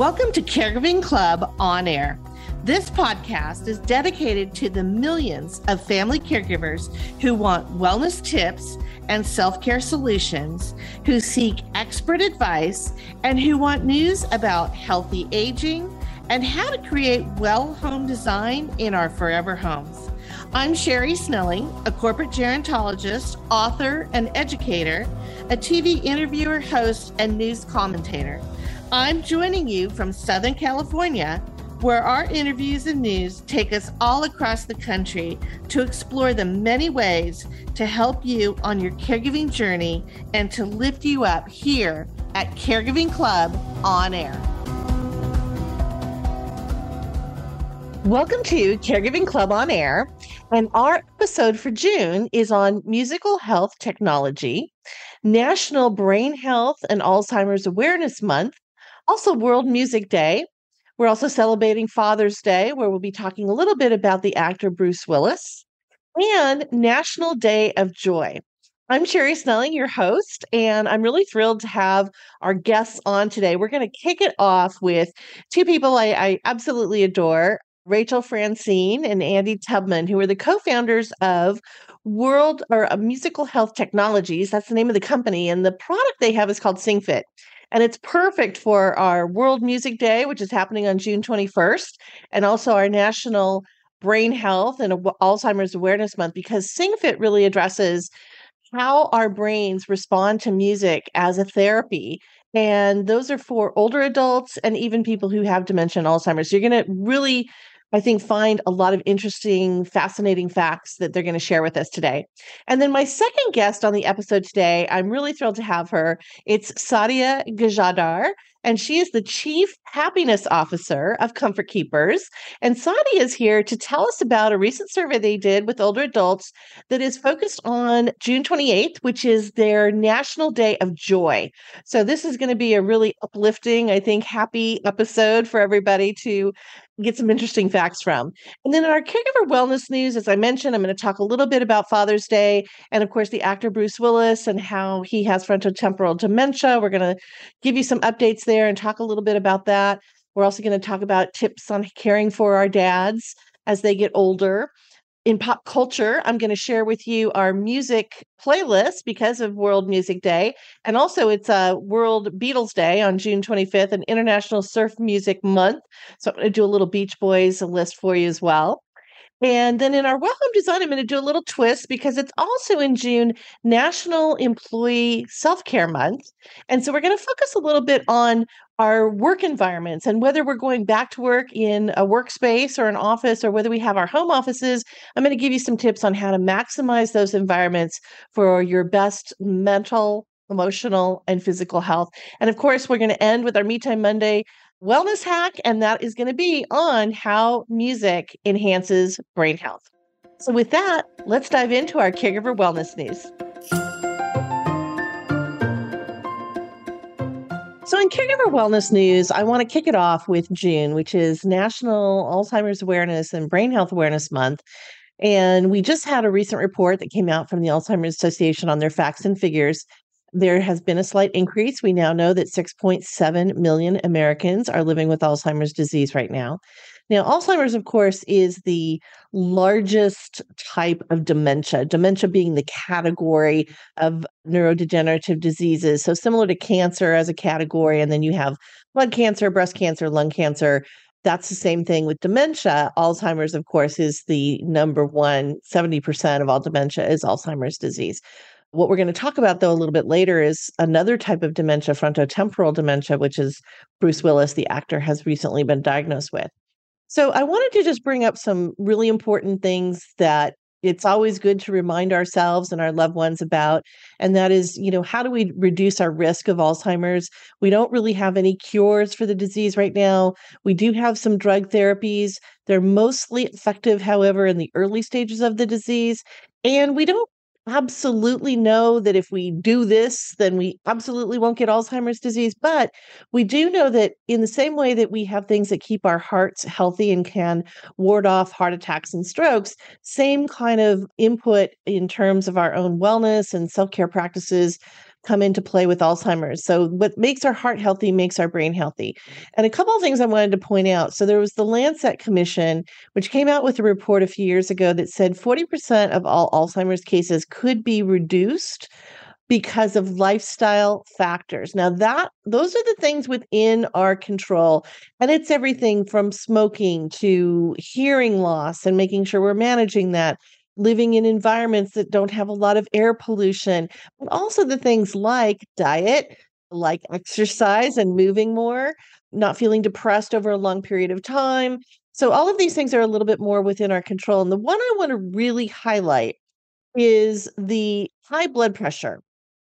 Welcome to Caregiving Club On Air. This podcast is dedicated to the millions of family caregivers who want wellness tips and self care solutions, who seek expert advice, and who want news about healthy aging and how to create well home design in our forever homes. I'm Sherri Snelling, a corporate gerontologist, author, and educator, a TV interviewer, host, and news commentator. I'm joining you from Southern California, where our interviews and news take us all across the country to explore the many ways to help you on your caregiving journey and to lift you up here at Caregiving Club on air. Welcome to Caregiving Club on Air. And our episode for June is on musical health technology, National Brain Health and Alzheimer's Awareness Month, also, World Music Day. We're also celebrating Father's Day, where we'll be talking a little bit about the actor Bruce Willis, and National Day of Joy. I'm Sherri Snelling, your host, and I'm really thrilled to have our guests on today. We're going to kick it off with two people I, I absolutely adore Rachel Francine and Andy Tubman, who are the co founders of World or uh, Musical Health Technologies. That's the name of the company. And the product they have is called SingFit. And it's perfect for our World Music Day, which is happening on June 21st, and also our National Brain Health and Alzheimer's Awareness Month, because SingFit really addresses how our brains respond to music as a therapy. And those are for older adults and even people who have dementia and Alzheimer's. You're going to really I think, find a lot of interesting, fascinating facts that they're going to share with us today. And then my second guest on the episode today, I'm really thrilled to have her. It's Saudia Gajadhar and she is the Chief Happiness Officer of Comfort Keepers. And Sadi is here to tell us about a recent survey they did with older adults that is focused on June 28th, which is their National Day of Joy. So this is going to be a really uplifting, I think, happy episode for everybody to get some interesting facts from. And then in our caregiver wellness news, as I mentioned, I'm going to talk a little bit about Father's Day and, of course, the actor Bruce Willis and how he has frontotemporal dementia. We're going to give you some updates there and talk a little bit about that. We're also going to talk about tips on caring for our dads as they get older. In pop culture, I'm going to share with you our music playlist because of World Music Day. And also, it's a World Beatles Day on June 25th, and International Surf Music Month. So, I'm going to do a little Beach Boys list for you as well. And then in our Well Home Design, I'm going to do a little twist because it's also in June, National Employee Self Care Month. And so we're going to focus a little bit on our work environments and whether we're going back to work in a workspace or an office or whether we have our home offices. I'm going to give you some tips on how to maximize those environments for your best mental, emotional, and physical health. And of course, we're going to end with our Me Time Monday wellness hack, and that is going to be on how music enhances brain health. So, with that, let's dive into our caregiver wellness news. So, in caregiver wellness news, I want to kick it off with June, which is National Alzheimer's Awareness and Brain Health Awareness Month. And we just had a recent report that came out from the Alzheimer's Association on their facts and figures there has been a slight increase. We now know that 6.7 million Americans are living with Alzheimer's disease right now. Now, Alzheimer's, of course, is the largest type of dementia, dementia being the category of neurodegenerative diseases. So, similar to cancer as a category, and then you have blood cancer, breast cancer, lung cancer. That's the same thing with dementia. Alzheimer's, of course, is the number one, 70% of all dementia is Alzheimer's disease. What we're going to talk about, though, a little bit later is another type of dementia, frontotemporal dementia, which is Bruce Willis, the actor, has recently been diagnosed with. So I wanted to just bring up some really important things that it's always good to remind ourselves and our loved ones about and that is you know how do we reduce our risk of alzheimer's? We don't really have any cures for the disease right now. We do have some drug therapies. They're mostly effective however in the early stages of the disease and we don't absolutely know that if we do this, then we absolutely won't get Alzheimer's disease. But we do know that in the same way that we have things that keep our hearts healthy and can ward off heart attacks and strokes, same kind of input in terms of our own wellness and self care practices come into play with Alzheimer's. So, what makes our heart healthy makes our brain healthy. And a couple of things I wanted to point out. So, there was the Lancet Commission, which came out with a report a few years ago that said 40% of all Alzheimer's cases could be reduced because of lifestyle factors. Now that those are the things within our control and it's everything from smoking to hearing loss and making sure we're managing that living in environments that don't have a lot of air pollution, but also the things like diet, like exercise and moving more, not feeling depressed over a long period of time. So, all of these things are a little bit more within our control. And the one I want to really highlight is the high blood pressure.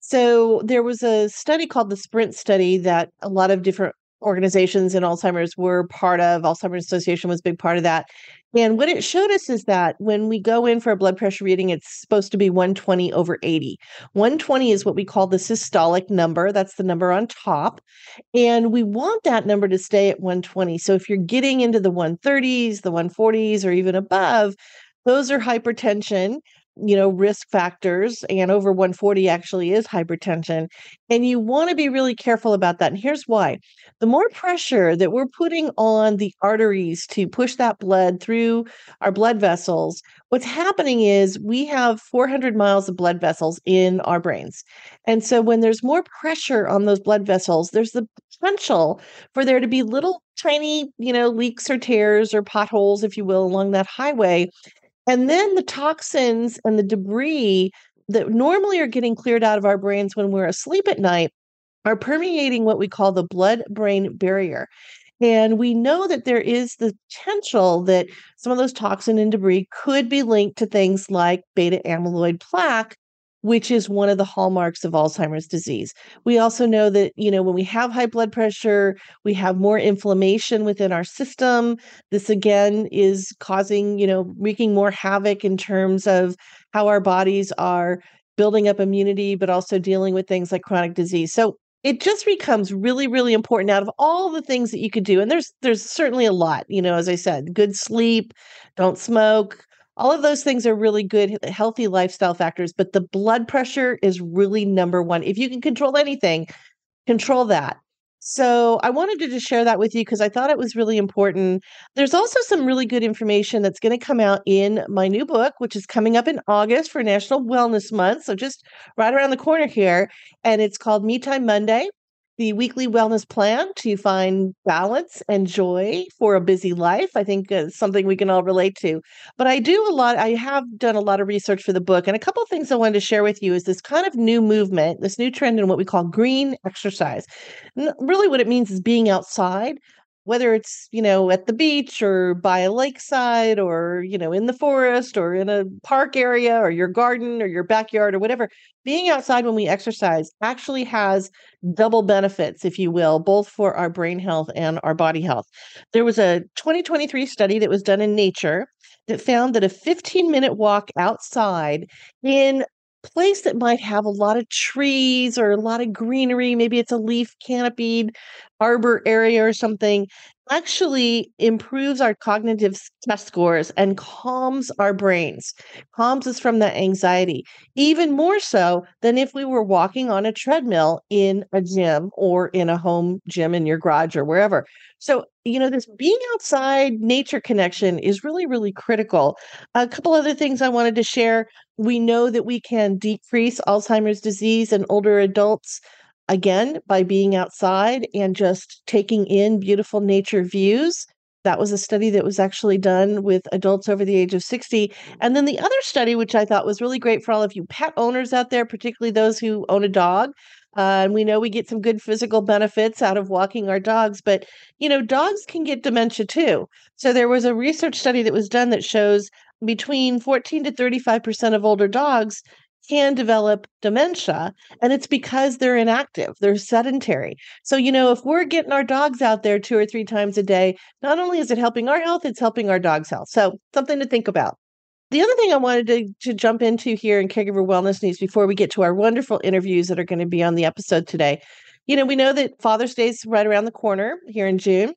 So, there was a study called the SPRINT study that a lot of different organizations in Alzheimer's were part of. Alzheimer's Association was a big part of that. And what it showed us is that when we go in for a blood pressure reading, it's supposed to be 120 over 80. 120 is what we call the systolic number. That's the number on top. And we want that number to stay at 120. So if you're getting into the 130s, the 140s, or even above, those are hypertension you know risk factors and over 140 actually is hypertension and you want to be really careful about that and here's why. The more pressure that we're putting on the arteries to push that blood through our blood vessels what's happening is we have 400 miles of blood vessels in our brains and so when there's more pressure on those blood vessels there's the potential for there to be little tiny you know leaks or tears or potholes if you will along that highway and then the toxins and the debris that normally are getting cleared out of our brains when we're asleep at night are permeating what we call the blood brain barrier. And we know that there is the potential that some of those toxin and debris could be linked to things like beta amyloid plaque, which is one of the hallmarks of Alzheimer's disease. We also know that, you know, when we have high blood pressure, we have more inflammation within our system. This again is causing, you know, wreaking more havoc in terms of how our bodies are building up immunity, but also dealing with things like chronic disease. So it just becomes really really important out of all the things that you could do and there's there's certainly a lot you know as i said good sleep don't smoke all of those things are really good healthy lifestyle factors but the blood pressure is really number one. If you can control anything control that. So i wanted to just share that with you because i thought it was really important. There's also some really good information that's going to come out in my new book which is coming up in august for national wellness month so just right around the corner here and it's called me time monday the weekly wellness plan to find balance and joy for a busy life. I think is something we can all relate to. But I do a lot, I have done a lot of research for the book. And a couple of things I wanted to share with you is this kind of new movement, this new trend in what we call green exercise. And really, what it means is being outside whether it's you know at the beach or by a lakeside or you know in the forest or in a park area or your garden or your backyard or whatever being outside when we exercise actually has double benefits if you will both for our brain health and our body health. There was a 2023 study that was done in nature that found that a 15 minute walk outside in place that might have a lot of trees or a lot of greenery, maybe it's a leaf canopied arbor area or something, actually improves our cognitive test scores and calms our brains, calms us from that anxiety, even more so than if we were walking on a treadmill in a gym or in a home gym in your garage or wherever. So, you know, this being outside nature connection is really, really critical. A couple other things I wanted to share. We know that we can decrease Alzheimer's disease in older adults again by being outside and just taking in beautiful nature views. That was a study that was actually done with adults over the age of 60. And then the other study, which I thought was really great for all of you pet owners out there, particularly those who own a dog. Uh, and we know we get some good physical benefits out of walking our dogs, but you know, dogs can get dementia too. So there was a research study that was done that shows between 14 to 35% of older dogs can develop dementia and it's because they're inactive they're sedentary so you know if we're getting our dogs out there two or three times a day not only is it helping our health it's helping our dog's health so something to think about the other thing I wanted to, to jump into here in Caregiver Wellness News before we get to our wonderful interviews that are going to be on the episode today. You know, we know that Father's Day is right around the corner here in June.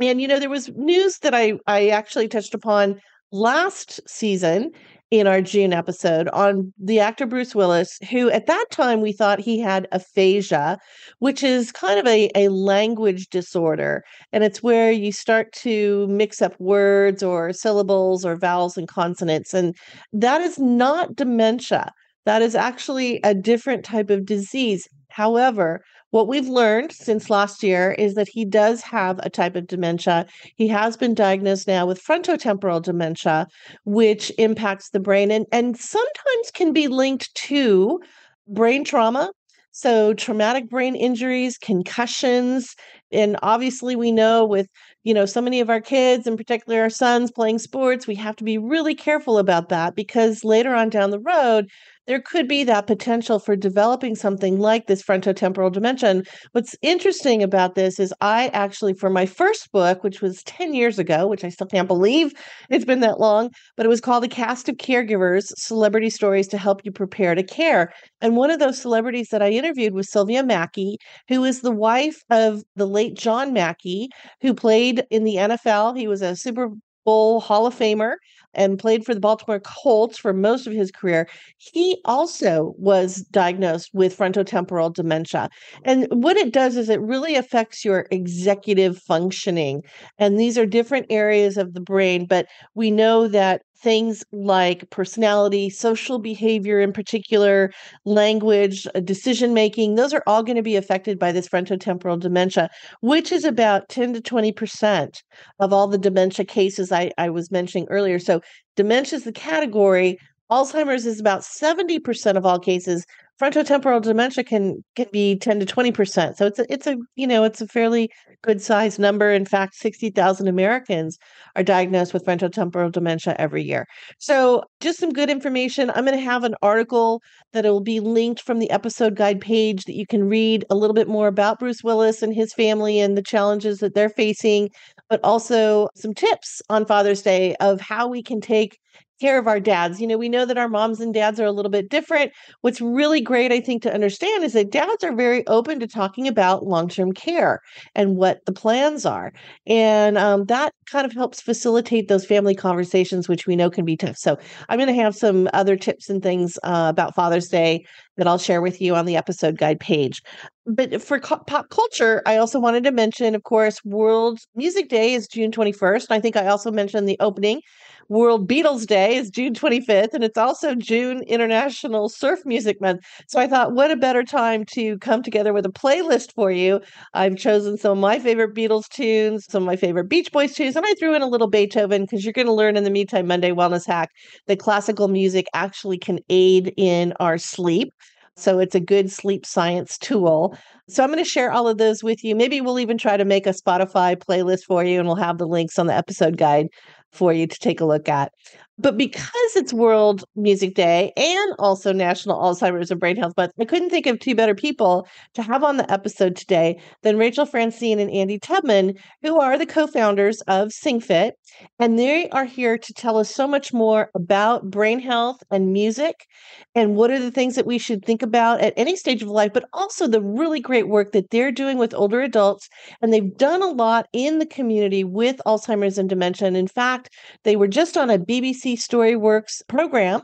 And, you know, there was news that I, I actually touched upon last season in our June episode on the actor Bruce Willis, who at that time we thought he had aphasia, which is kind of a, a language disorder. And it's where you start to mix up words or syllables or vowels and consonants. And that is not dementia. That is actually a different type of disease. However, what we've learned since last year is that he does have a type of dementia. He has been diagnosed now with frontotemporal dementia, which impacts the brain and, and sometimes can be linked to brain trauma. So, traumatic brain injuries, concussions, and obviously, we know with you know so many of our kids, and particularly our sons, playing sports, we have to be really careful about that because later on down the road, there could be that potential for developing something like this frontotemporal dementia. And what's interesting about this is I actually, for my first book, which was 10 years ago, which I still can't believe it's been that long, but it was called A Cast of Caregivers Celebrity Stories to Help You Prepare to Care. And one of those celebrities that I interviewed was Sylvia Mackey, who is the wife of the late John Mackey, who played in the NFL. He was a Super Bowl Hall of Famer and played for the Baltimore Colts for most of his career. He also was diagnosed with frontotemporal dementia. And what it does is it really affects your executive functioning. And these are different areas of the brain, but we know that things like personality, social behavior in particular, language, uh, decision making, those are all going to be affected by this frontotemporal dementia, which is about 10 to 20% of all the dementia cases I, I was mentioning earlier. So, dementia is the category. Alzheimer's is about 70% of all cases, frontotemporal dementia can can be 10 to 20%. So it's a it's a you know, it's a fairly good size number. In fact, 60,000 Americans are diagnosed with frontotemporal dementia every year. So, just some good information. I'm going to have an article that will be linked from the episode guide page that you can read a little bit more about Bruce Willis and his family and the challenges that they're facing, but also some tips on Father's Day of how we can take care of our dads. You know, we know that our moms and dads are a little bit different. What's really great, I think, to understand is that dads are very open to talking about long term care and what the plans are. And um, that kind of helps facilitate those family conversations, which we know can be tough. So I'm going to have some other tips and things uh, about Father's Day that I'll share with you on the episode guide page. But for co- pop culture, I also wanted to mention, of course, World Music Day is June 21st. I think I also mentioned the opening World Beatles Day is June 25th, and it's also June International Surf Music Month. So I thought, what a better time to come together with a playlist for you. I've chosen some of my favorite Beatles tunes, some of my favorite Beach Boys tunes, and I threw in a little Beethoven because you're going to learn in the Me Time Monday Wellness Hack that classical music actually can aid in our sleep. So it's a good sleep science tool. So I'm going to share all of those with you. Maybe we'll even try to make a Spotify playlist for you and we'll have the links on the episode guide for you to take a look at. But mm-hmm. because it's World Music Day and also National Alzheimer's and Brain Health Month, I couldn't think of two better people to have on the episode today than Rachel Francine and Andy Tubman, who are the co founders of SingFit. And they are here to tell us so much more about brain health and music and what are the things that we should think about at any stage of life, but also the really great work that they're doing with older adults. And they've done a lot in the community with Alzheimer's and dementia. And in fact, they were just on a BBC BBC Storyworks program.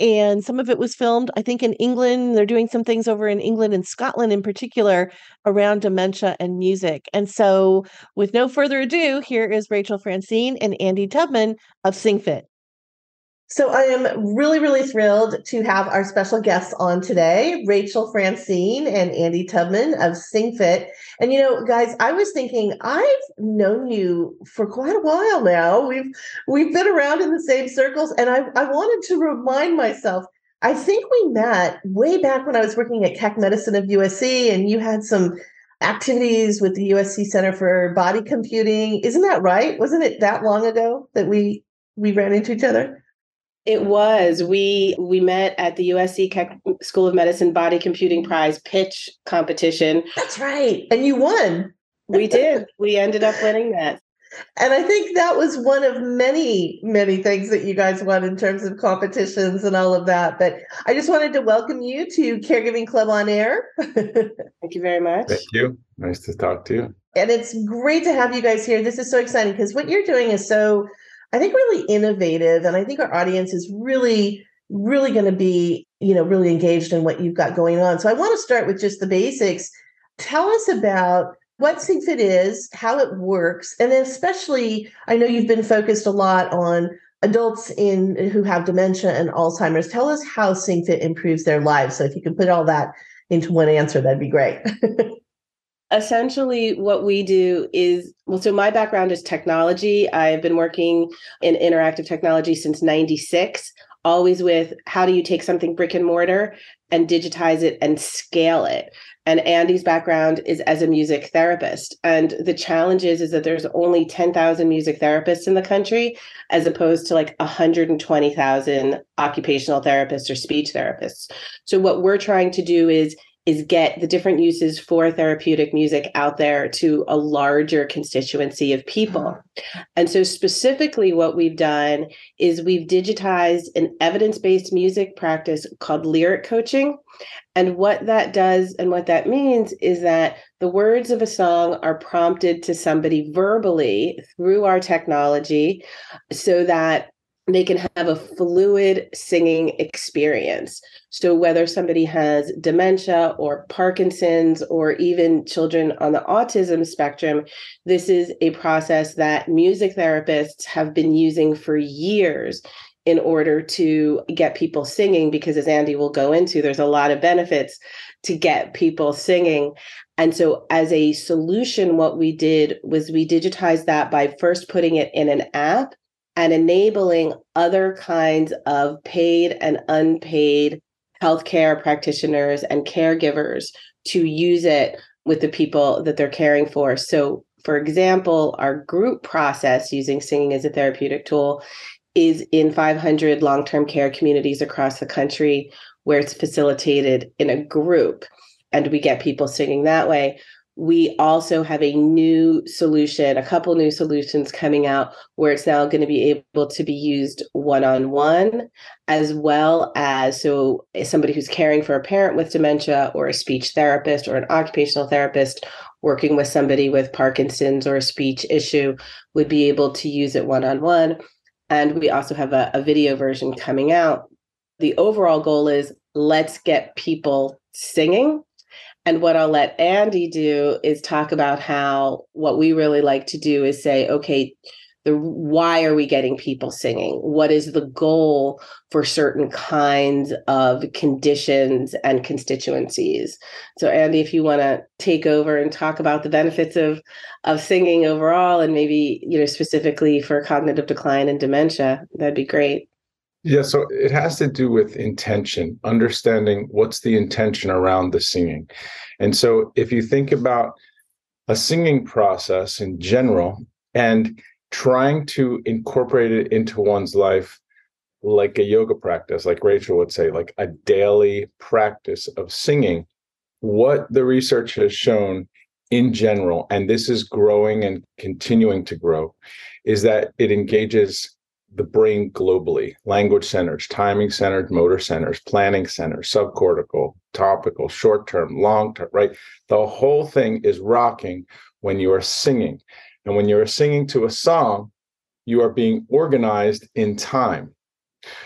And some of it was filmed, I think, in England. They're doing some things over in England and Scotland in particular around dementia and music. And so, with no further ado, here is Rachel Francine and Andy Tubman of SingFit. So I am really, really thrilled to have our special guests on today, Rachel Francine and Andy Tubman of SingFit. And you know, guys, I was thinking I've known you for quite a while now. We've we've been around in the same circles, and I, I wanted to remind myself. I think we met way back when I was working at Keck Medicine of USC, and you had some activities with the USC Center for Body Computing. Isn't that right? Wasn't it that long ago that we we ran into each other? It was. We we met at the USC School of Medicine Body Computing Prize pitch competition. That's right. And you won. We did. we ended up winning that. And I think that was one of many, many things that you guys won in terms of competitions and all of that. But I just wanted to welcome you to Caregiving Club on Air. Thank you very much. Thank you. Nice to talk to you. And it's great to have you guys here. This is so exciting because what you're doing is so I think really innovative. And I think our audience is really, really going to be, you know, really engaged in what you've got going on. So I want to start with just the basics. Tell us about what SingFit is, how it works, and then especially, I know you've been focused a lot on adults in who have dementia and Alzheimer's. Tell us how SingFit improves their lives. So if you can put all that into one answer, that'd be great. essentially what we do is well so my background is technology i've been working in interactive technology since 96 always with how do you take something brick and mortar and digitize it and scale it and Andy's background is as a music therapist. And the challenge is, is that there's only 10,000 music therapists in the country, as opposed to like 120,000 occupational therapists or speech therapists. So what we're trying to do is is get the different uses for therapeutic music out there to a larger constituency of people. Mm-hmm. And so, specifically, what we've done is we've digitized an evidence based music practice called lyric coaching. And what that does and what that means is that the words of a song are prompted to somebody verbally through our technology so that they can have a fluid singing experience. So, whether somebody has dementia or Parkinson's or even children on the autism spectrum, this is a process that music therapists have been using for years in order to get people singing. Because, as Andy will go into, there's a lot of benefits to get people singing. And so, as a solution, what we did was we digitized that by first putting it in an app and enabling other kinds of paid and unpaid healthcare practitioners and caregivers to use it with the people that they're caring for. So, for example, our group process using singing as a therapeutic tool is in 500 long term care communities across the country where it's facilitated in a group and we get people singing that way we also have a new solution, a couple new solutions coming out where it's now going to be able to be used one on one, as well as so eh, somebody who's caring for a parent with dementia, or a speech therapist, or an occupational therapist working with somebody with Parkinson's or a speech issue would be able to use it one on one. And we also have a, a video version coming out. The overall goal is let's get people singing and what I'll let Andy do is talk about how what we really like to do is say, okay, the why are we getting people singing? What is the goal for certain kinds of conditions and constituencies? So Andy, if you want to take over and talk about the benefits of of singing overall and maybe, you know, specifically for cognitive decline and dementia, that'd be great. Yeah, so it has to do with intention, understanding what's the intention around the singing. And so if you think about a singing process in general and trying to incorporate it into one's life like a yoga practice, like Rachel would say, like a daily practice of singing, what the research has shown in general, and this is growing and continuing to grow, is that it engages the brain globally. Language centers timing centers motor centers planning centers subcortical topical short term long term right? The whole thing is rocking when you are singing. And when you're singing to a song you are being organized in time.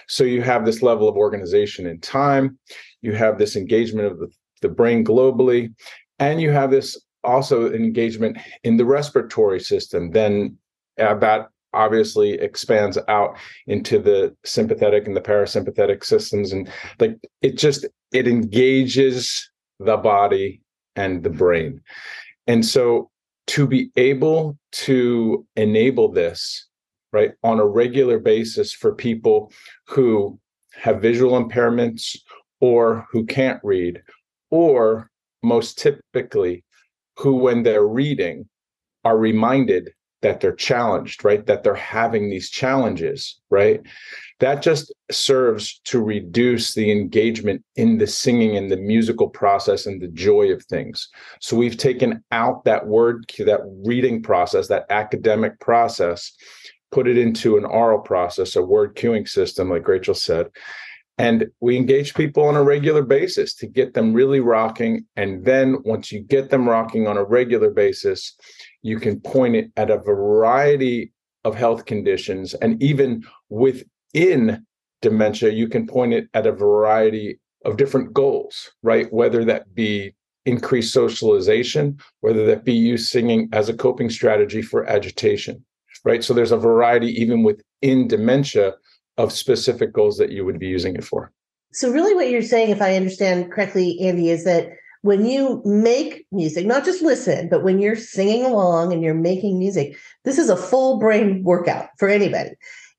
So you have this level of organization in time. You have this engagement of the, the brain globally. And you have this also engagement in the respiratory system. Then uh, about obviously expands out into the sympathetic and the parasympathetic systems. And like it just it engages the body and the brain. And so to be able to enable this right on a regular basis for people who have visual impairments or who can't read or most typically who when they're reading are reminded that they're challenged, right? That they're having these challenges, right? That just serves to reduce the engagement in the singing and the musical process and the joy of things. So we've taken out that word, that reading process, that academic process, put it into an oral process, a word cueing system, like Rachel said. And we engage people on a regular basis to get them really rocking. And then once you get them rocking on a regular basis, you can point it at a variety of health conditions. And even within dementia, you can point it at a variety of different goals, right? Whether that be increased socialization, whether that be you singing as a coping strategy for agitation, right? So there's a variety, even within dementia, of specific goals that you would be using it for. So, really, what you're saying, if I understand correctly, Andy, is that when you make music, not just listen, but when you're singing along and you're making music, this is a full brain workout for anybody.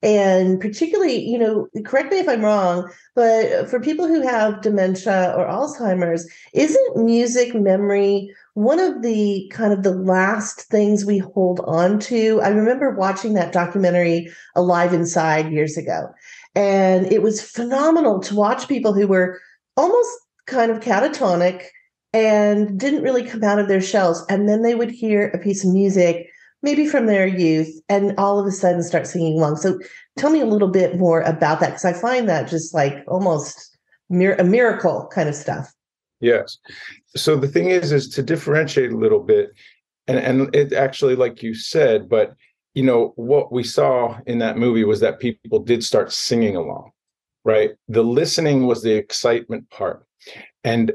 And particularly, you know, correct me if I'm wrong, but for people who have dementia or Alzheimer's, isn't music memory one of the kind of the last things we hold on to? I remember watching that documentary Alive Inside years ago. And it was phenomenal to watch people who were almost kind of catatonic and didn't really come out of their shells. And then they would hear a piece of music maybe from their youth and all of a sudden start singing along. So tell me a little bit more about that because I find that just like almost mir- a miracle kind of stuff. Yes. So the thing is, is to differentiate a little bit, and and it actually, like you said, but you know what we saw in that movie was that people did start singing along, right? The listening was the excitement part, and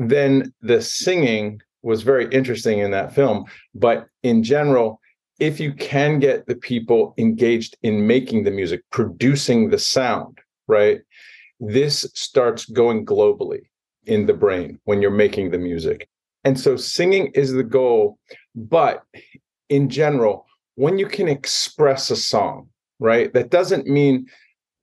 then the singing was very interesting in that film. But in general, if you can get the people engaged in making the music, producing the sound, right? This starts going globally in the brain when you're making the music. And so singing is the goal. But in general, when you can express a song, right, that doesn't mean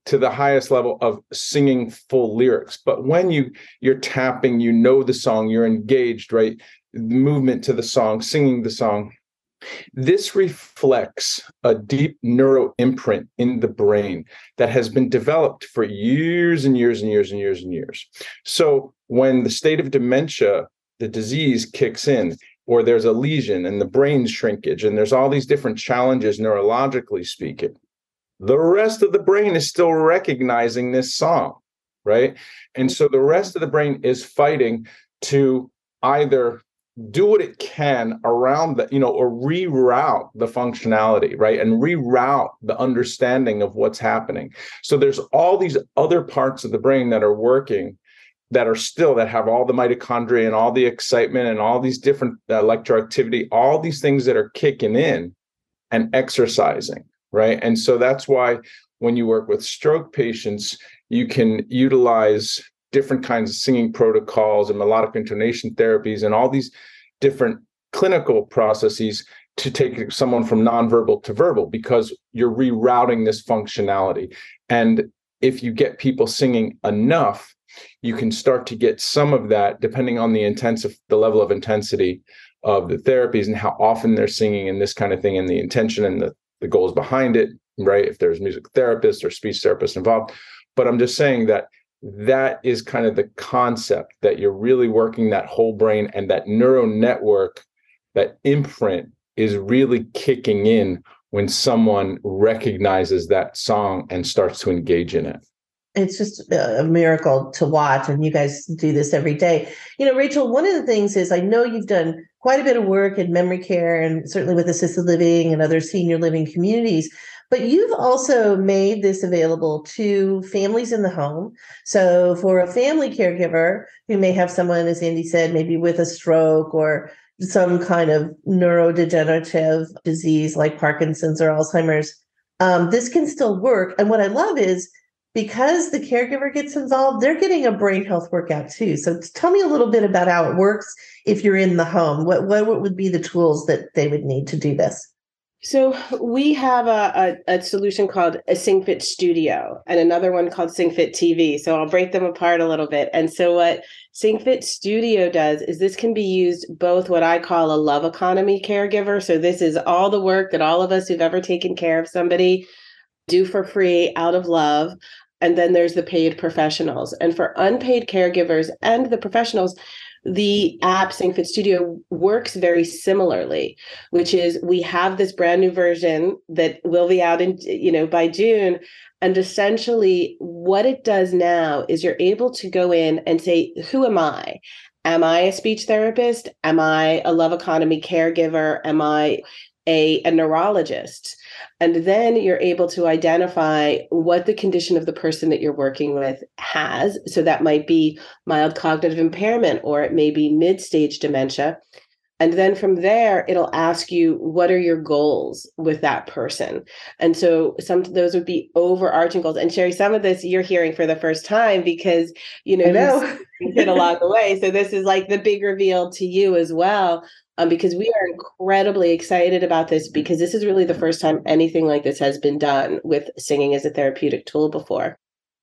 to the highest level of singing full lyrics but when you you're tapping you know the song you're engaged right movement to the song, singing the song. This reflects a deep neuro imprint in the brain that has been developed for years and years and years and years and years. So when the state of dementia, the disease kicks in, or there's a lesion and the brain shrinkage, and there's all these different challenges neurologically speaking, the rest of the brain is still recognizing this song, right? And so the rest of the brain is fighting to either do what it can around the you know or reroute the functionality right? And reroute the understanding of what's happening. So there's all these other parts of the brain that are working that are still that have all the mitochondria and all the excitement and all these different uh, electroactivity all these things that are kicking in and exercising right and so that's why when you work with stroke patients you can utilize different kinds of singing protocols and melodic intonation therapies and all these different clinical processes to take someone from nonverbal to verbal because you're rerouting this functionality. And if you get people singing enough, you can start to get some of that depending on the intensive the level of intensity of the therapies and how often they're singing and this kind of thing and the intention and the, the goals behind it, right? If there's music therapists or speech therapists involved. But I'm just saying that that is kind of the concept that you're really working that whole brain and that neural network, that imprint is really kicking in when someone recognizes that song and starts to engage in it. It's just a miracle to watch, and you guys do this every day. You know, Rachel, one of the things is I know you've done quite a bit of work in memory care and certainly with assisted living and other senior living communities. But you've also made this available to families in the home. So for a family caregiver who may have someone, as Andy said, maybe with a stroke or some kind of neurodegenerative disease like Parkinson's or Alzheimer's, um, this can still work. And what I love is because the caregiver gets involved, they're getting a brain health workout too. So tell me a little bit about how it works if you're in the home. What what, would be the tools that they would need to do this? So we have a, a, a, solution called a SingFit Studio and another one called SingFit TV. So I'll break them apart a little bit. And so what SingFit Studio does is this can be used both what I call a love economy caregiver. So this is all the work that all of us who've ever taken care of somebody do for free out of love. And then there's the paid professionals. And for unpaid caregivers and the professionals, the app SingFit Studio works very similarly, which is we have this brand new version that will be out in you know by June. And essentially, what it does now is you're able to go in and say, Who am I? Am I a speech therapist? Am I a love economy caregiver? Am I a, a neurologist. And then you're able to identify what the condition of the person that you're working with has. So that might be mild cognitive impairment, or it may be mid stage dementia. And then from there, it'll ask you, what are your goals with that person? And so some of those would be overarching goals. And Sherri, some of this you're hearing for the first time because, you know, know. you've along the way. So this is like the big reveal to you as well. Um, because we are incredibly excited about this because this is really the first time anything like this has been done with singing as a therapeutic tool before.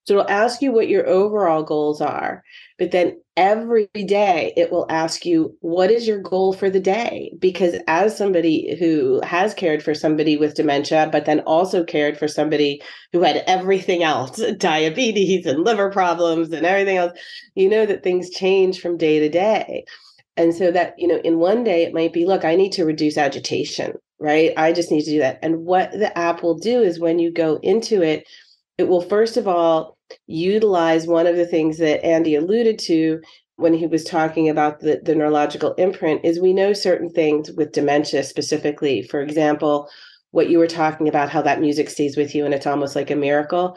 So it'll ask you what your overall goals are, but then every day it will ask you, what is your goal for the day? Because as somebody who has cared for somebody with dementia, but then also cared for somebody who had everything else diabetes and liver problems and everything else you know that things change from day to day. And so that, you know, in one day it might be, look, I need to reduce agitation, right? I just need to do that. And what the app will do is when you go into it, it will first of all utilize one of the things that Andy alluded to when he was talking about the, the neurological imprint is we know certain things with dementia specifically. For example, what you were talking about, how that music stays with you and it's almost like a miracle.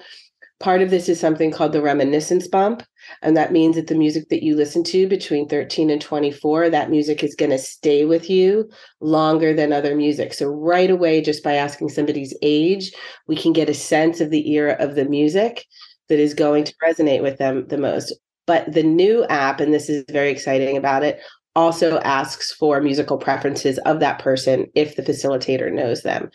Part of this is something called the reminiscence bump. And that means that the music that you listen to between 13 and 24, that music is going to stay with you longer than other music. So, right away, just by asking somebody's age, we can get a sense of the era of the music that is going to resonate with them the most. But the new app, and this is very exciting about it, also asks for musical preferences of that person if the facilitator knows them.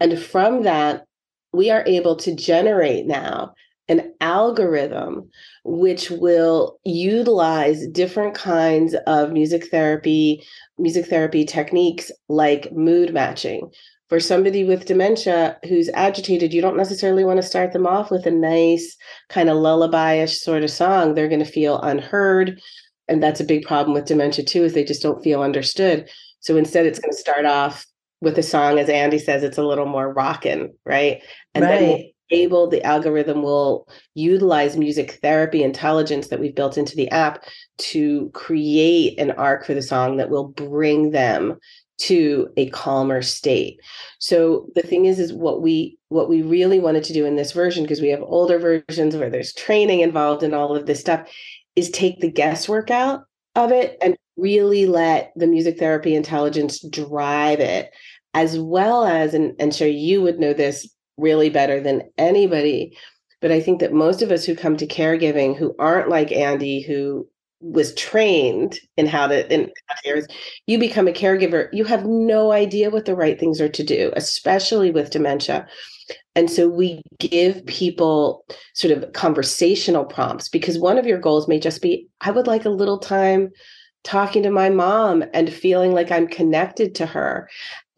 And from that, we are able to generate now an algorithm which will utilize different kinds of music therapy music therapy techniques like mood matching for somebody with dementia who's agitated you don't necessarily want to start them off with a nice kind of lullabyish sort of song they're going to feel unheard and that's a big problem with dementia too is they just don't feel understood so instead it's going to start off with a song, as Andy says, it's a little more rocking, right? And right. then able the algorithm will utilize music therapy intelligence that we've built into the app to create an arc for the song that will bring them to a calmer state. So the thing is is what we what we really wanted to do in this version because we have older versions where there's training involved in all of this stuff is take the guesswork out of it and really let the music therapy intelligence drive it as well as, and, and sure you would know this really better than anybody, but I think that most of us who come to caregiving who aren't like Andy, who was trained in how to in you become a caregiver, you have no idea what the right things are to do, especially with dementia. And so we give people sort of conversational prompts because one of your goals may just be I would like a little time talking to my mom and feeling like I'm connected to her.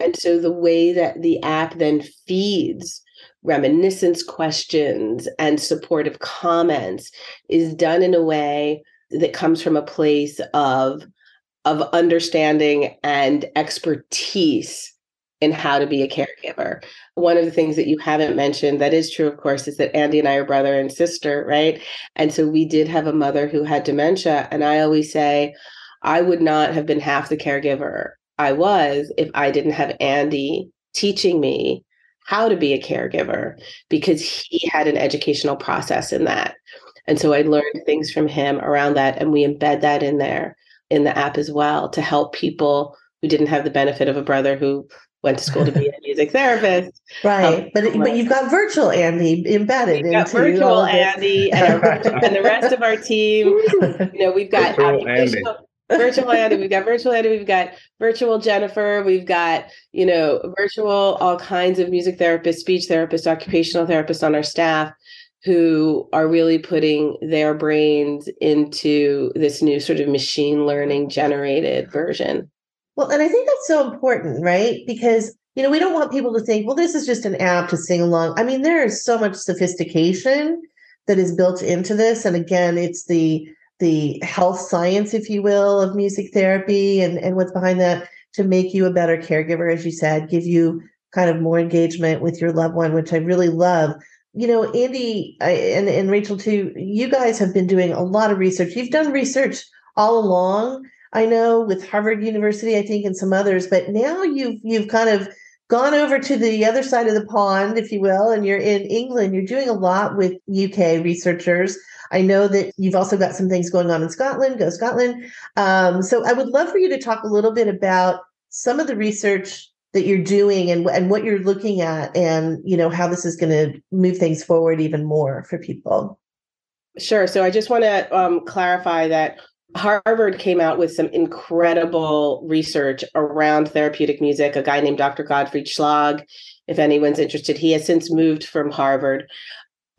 And so the way that the app then feeds reminiscence questions and supportive comments is done in a way that comes from a place of of understanding and expertise in how to be a caregiver. One of the things that you haven't mentioned that is true, of course, is that Andy and I are brother and sister, right? And so we did have a mother who had dementia. And I always say, I would not have been half the caregiver I was if I didn't have Andy teaching me how to be a caregiver because he had an educational process in that. And so I learned things from him around that. And we embed that in there in the app as well to help people who didn't have the benefit of a brother who went to school to be a music therapist. Right. Um, but but you've got virtual Andy embedded we've got virtual Andy and, and, the rest of our team. You know, we've got virtual, virtual Andy, we've got virtual Andy, we've got virtual Jennifer, we've got, you know, virtual all kinds of music therapists, speech therapists, occupational therapists on our staff who are really putting their brains into this new sort of machine learning generated version. Well, and I think that's so important, right? Because you know, we don't want people to think, well, this is just an app to sing along. I mean, there is so much sophistication that is built into this. And again, it's the the health science, if you will, of music therapy and, and what's behind that to make you a better caregiver, as you said, give you kind of more engagement with your loved one, which I really love. You know, Andy and, and Rachel, too, you guys have been doing a lot of research. You've done research all along, I know, with Harvard University, I think, and some others, but now you've you've kind of gone over to the other side of the pond, if you will, and you're in England. You're doing a lot with UK researchers. I know that you've also got some things going on in Scotland. Go Scotland! Um, so I would love for you to talk a little bit about some of the research that you're doing and and what you're looking at, and you know how this is going to move things forward even more for people. Sure. So I just want to um, clarify that Harvard came out with some incredible research around therapeutic music. A guy named Dr. Gottfried Schlaug, if anyone's interested, he has since moved from Harvard.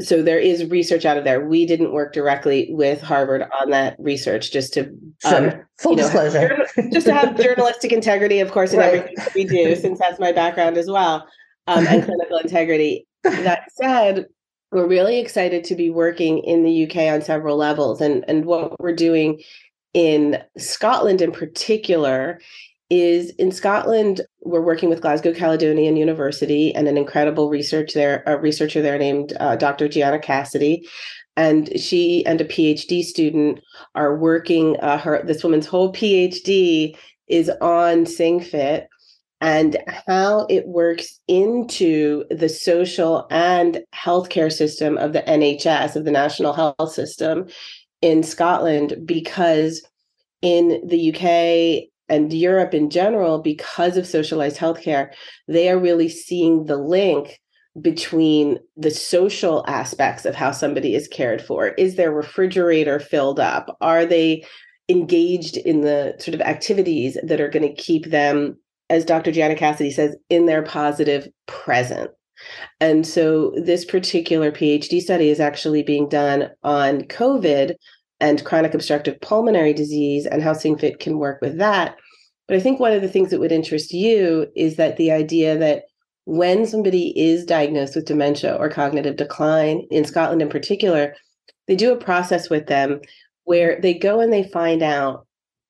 So there is research out of there. We didn't work directly with Harvard on that research, just to um, full you know, disclosure, just to have journalistic integrity, of course, in right. everything that we do, since that's my background as well, um, and clinical integrity. That said, we're really excited to be working in the UK on several levels. And, and what we're doing in Scotland in particular is in Scotland, we're working with Glasgow Caledonian University and an incredible research there, a researcher there named uh, Dr. Gianna Cassidy. And she and a PhD student are working. Uh, her this woman's whole PhD is on SingFit, and how it works into the social and healthcare system of the NHS, of the National Health System in Scotland, because in the UK and Europe in general, because of socialized healthcare, they are really seeing the link between the social aspects of how somebody is cared for. Is their refrigerator filled up? Are they engaged in the sort of activities that are going to keep them as Dr. Gianna Cassidy says, in their positive present. And so this particular PhD study is actually being done on COVID and chronic obstructive pulmonary disease and how SingFit can work with that. But I think one of the things that would interest you is that the idea that when somebody is diagnosed with dementia or cognitive decline, in Scotland in particular, they do a process with them where they go and they find out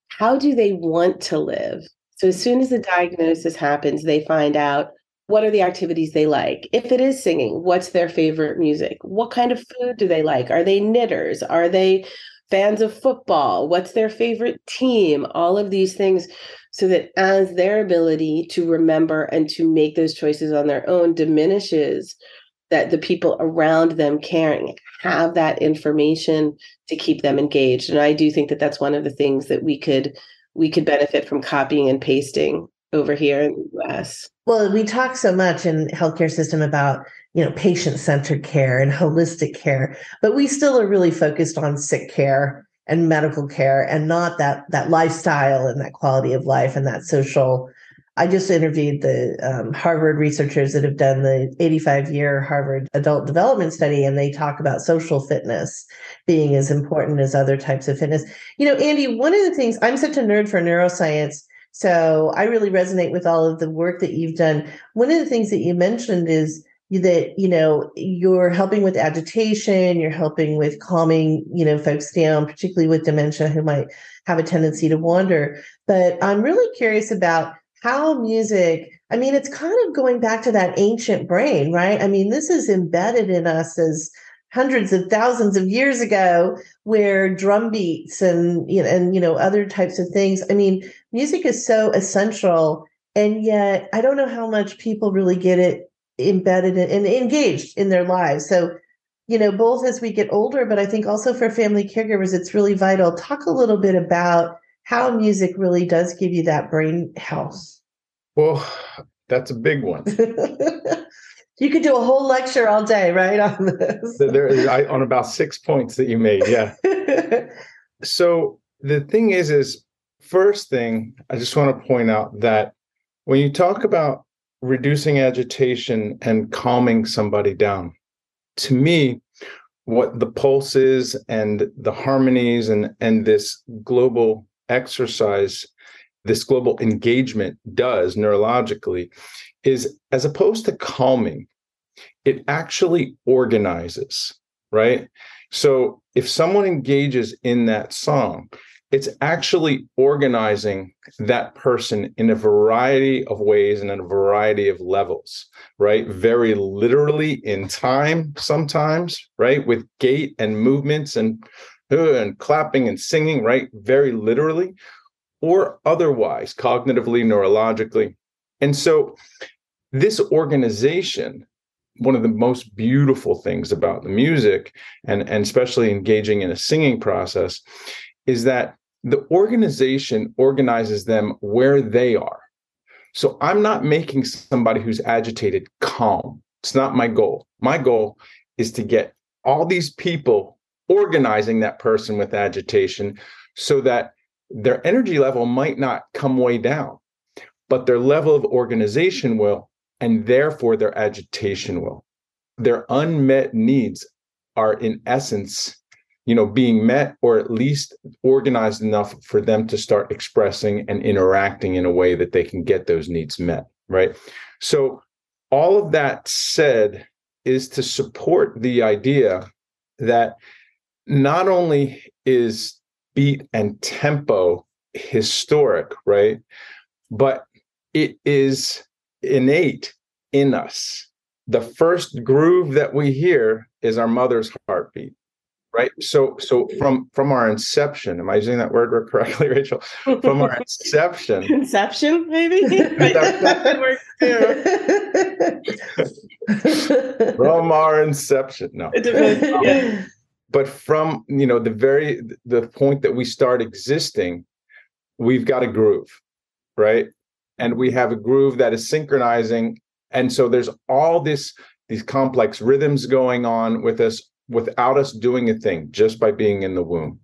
how do they want to live so as soon as the diagnosis happens, they find out what are the activities they like. If it is singing, what's their favorite music? What kind of food do they like? Are they knitters? Are they fans of football? What's their favorite team? All of these things so that as their ability to remember and to make those choices on their own diminishes that the people around them caring have that information to keep them engaged and i do think that that's one of the things that we could we could benefit from copying and pasting over here in the US. Well, we talk so much in healthcare system about, you know, patient-centered care and holistic care, but we still are really focused on sick care and medical care and not that that lifestyle and that quality of life and that social I just interviewed the um, Harvard researchers that have done the 85 year Harvard adult development study, and they talk about social fitness being as important as other types of fitness. You know, Andy, one of the things I'm such a nerd for neuroscience. So I really resonate with all of the work that you've done. One of the things that you mentioned is that you know you're helping with agitation you're helping with calming you know folks down particularly with dementia who might have a tendency to wander but i'm really curious about how music i mean it's kind of going back to that ancient brain right? I mean this is embedded in us as hundreds of thousands of years ago where drum beats and you know and you know other types of things. I mean music is so essential and yet i don't know how much people really get it embedded and engaged in their lives. So you know both as we get older but i think also for family caregivers it's really vital. Talk a little bit about how music really does give you that brain health. Well, that's a big one. you could do a whole lecture all day, right, on this. there is I, on about six points that you made. Yeah. so the thing is, is first thing I just want to point out that when you talk about reducing agitation and calming somebody down, to me, what the pulse is and the harmonies and and this global exercise this global engagement does neurologically is as opposed to calming, it actually organizes, right? So if someone engages in that song, it's actually organizing that person in a variety of ways and in a variety of levels, right? Very literally in time, sometimes, right? With gait and movements and and clapping and singing, right? Very literally, or otherwise, cognitively, neurologically. And so this organization one of the most beautiful things about the music and, and especially engaging in a singing process is that the organization organizes them where they are. So I'm not making somebody who's agitated calm. It's not my goal. My goal is to get all these people organizing that person with agitation so that their energy level might not come way down, but their level of organization will, and therefore their agitation will. Their unmet needs are, in essence, you know being met or at least organized enough for them to start expressing and interacting in a way that they can get those needs met right so all of that said is to support the idea that not only is beat and tempo historic right? But it is innate in us. The first groove that we hear is our mother's heartbeat right? So so from from our inception am i using that word correctly rachel? From our inception. Inception maybe? From our inception no. But from you know the very the point that we start existing we've got a groove right and we have a groove that is synchronizing and so there's all this these complex rhythms going on with us without us doing a thing, just by being in the womb.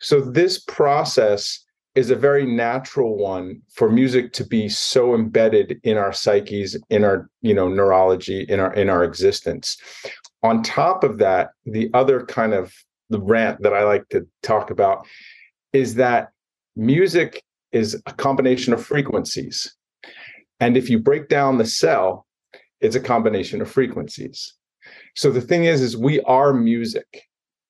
So this process is a very natural one for music to be so embedded in our psyches, in our, you know, neurology, in our in our existence. On top of that, the other kind of the rant that I like to talk about is that music is a combination of frequencies. And if you break down the cell, it's a combination of frequencies. So the thing is, is we are music.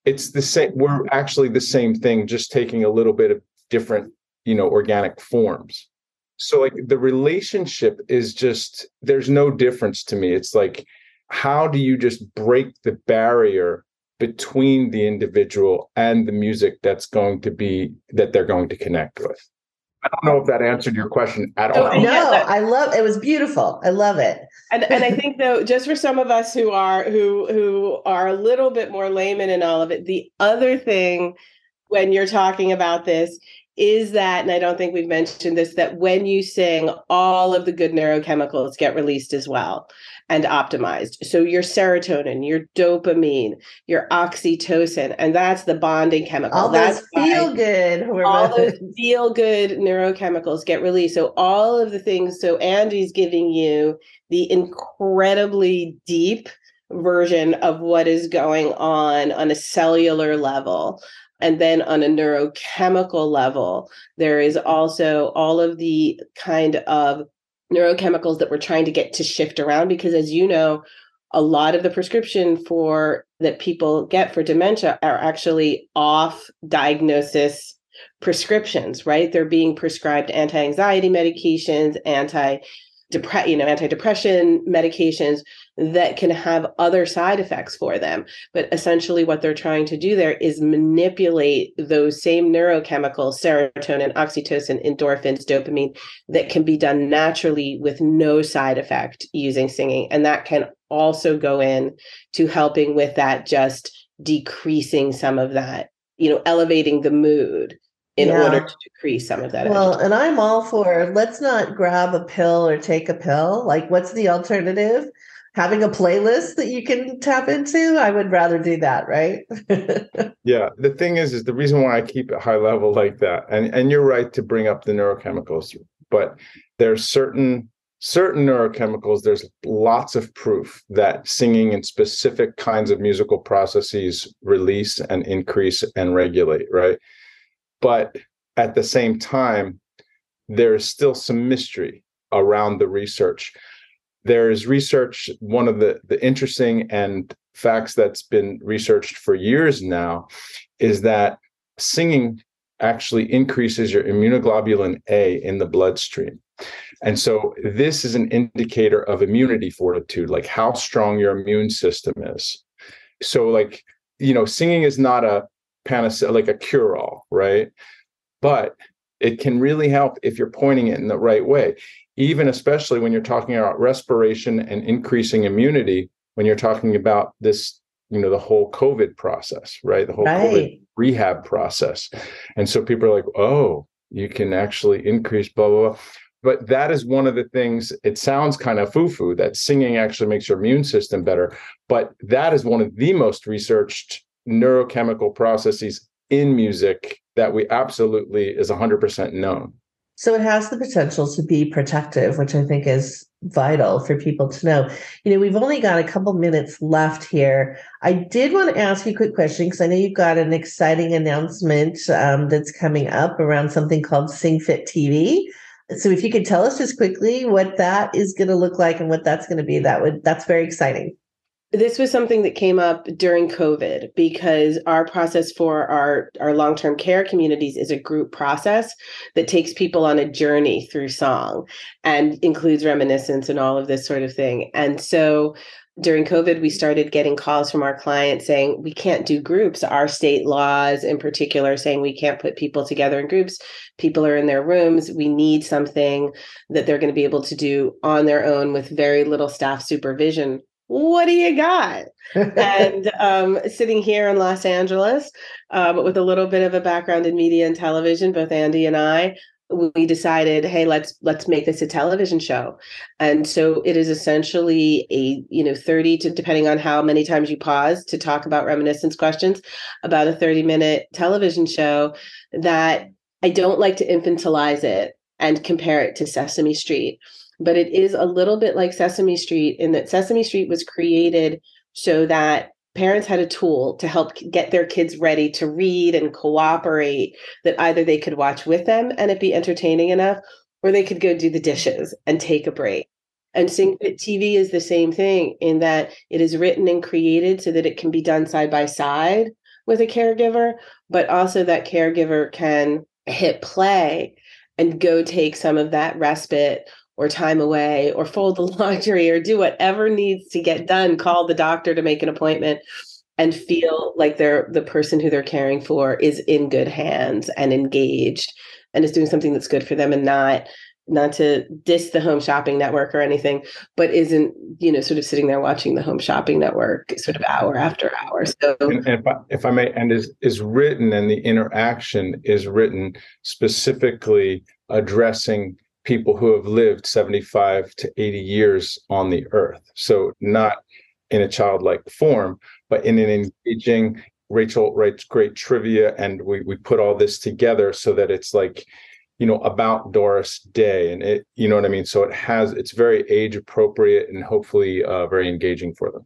It's the same. We're actually the same thing, just taking a little bit of different, you know, organic forms. So like the relationship is just there's no difference to me. It's like how do you just break the barrier between the individual and the music that's going to be that they're going to connect with? I don't know if that answered your question at all. No, I love it was beautiful. I love it. And and I think though, just for some of us who are who who are a little bit more layman in all of it, the other thing when you're talking about this is that, and I don't think we've mentioned this, that when you sing, all of the good neurochemicals get released as well and optimized. So your serotonin, your dopamine, your oxytocin, and that's the bonding chemical. All that's those feel good. All those feel good neurochemicals get released. So all of the things. So Andy's giving you the incredibly deep version of what is going on on a cellular level. And then on a neurochemical level, there is also all of the kind of neurochemicals that we're trying to get to shift around because as you know a lot of the prescription for that people get for dementia are actually off diagnosis prescriptions right? They're being prescribed anti-anxiety medications anti depre- you know antidepressant medications that can have other side effects for them. But essentially what they're trying to do there is manipulate those same neurochemicals serotonin oxytocin endorphins dopamine that can be done naturally with no side effect using singing. And that can also go in to helping with that just decreasing some of that you know elevating the mood in yeah. order to decrease some of that. Well, and I'm all for let's not grab a pill or take a pill. Like, what's the alternative? Having a playlist that you can tap into. I would rather do that, right? yeah. The thing is, is the reason why I keep it high level like that, and and you're right to bring up the neurochemicals, but there's certain certain neurochemicals there's lots of proof that singing and specific kinds of musical processes release and increase and regulate right but at the same time, there is still some mystery around the research. There is research, one of the, the interesting and facts that's been researched for years now is that singing actually increases your immunoglobulin A in the bloodstream. And so this is an indicator of immunity fortitude, like how strong your immune system is. So, like, you know, singing is not a panacea, like a cure all, right? But it can really help if you're pointing it in the right way even especially when you're talking about respiration and increasing immunity when you're talking about this you know the whole covid process right the whole right. covid rehab process and so people are like oh you can actually increase blah blah blah but that is one of the things it sounds kind of foo-foo that singing actually makes your immune system better but that is one of the most researched neurochemical processes in music that we absolutely is 100% known. So it has the potential to be protective which i think is vital for people to know. You know we've only got a couple minutes left here. I did want to ask you a quick question because i know you've got an exciting announcement um, that's coming up around something called singfit tv so if you could tell us just quickly what that is going to look like and what that's going to be, that would that's very exciting. This was something that came up during COVID because our process for our, our long term care communities is a group process that takes people on a journey through song and includes reminiscence and all of this sort of thing. And so during COVID, we started getting calls from our clients saying we can't do groups. Our state laws, in particular, saying we can't put people together in groups. People are in their rooms. We need something that they're going to be able to do on their own with very little staff supervision. What do you got? and um, sitting here in Los Angeles um, with a little bit of a background in media and television, both Andy and I, we decided hey let's let's make this a television show and so it is essentially a you know 30 to depending on how many times you pause to talk about reminiscence questions about a 30 minute television show that i don't like to infantilize it and compare it to sesame street but it is a little bit like sesame street in that sesame street was created so that parents had a tool to help get their kids ready to read and cooperate that either they could watch with them and it be entertaining enough or they could go do the dishes and take a break. And SingFit TV is the same thing in that it is written and created so that it can be done side by side with a caregiver, but also that caregiver can hit play and go take some of that respite or time away or fold the laundry or do whatever needs to get done call the doctor to make an appointment and feel like they're the person who they're caring for is in good hands and engaged and is doing something that's good for them and not not to diss the home shopping network or anything but isn't you know sort of sitting there watching the home shopping network sort of hour after hour. So and, and if, I, if i may and is is written and the interaction is written specifically addressing people who have lived 75 to 80 years on the earth. So, not in a childlike form, but in an engaging, Rachel writes great trivia, and we, we put all this together so that it's like, you know, about Doris Day. And it, you know what I mean? So, it has, it's very age appropriate and hopefully uh, very engaging for them.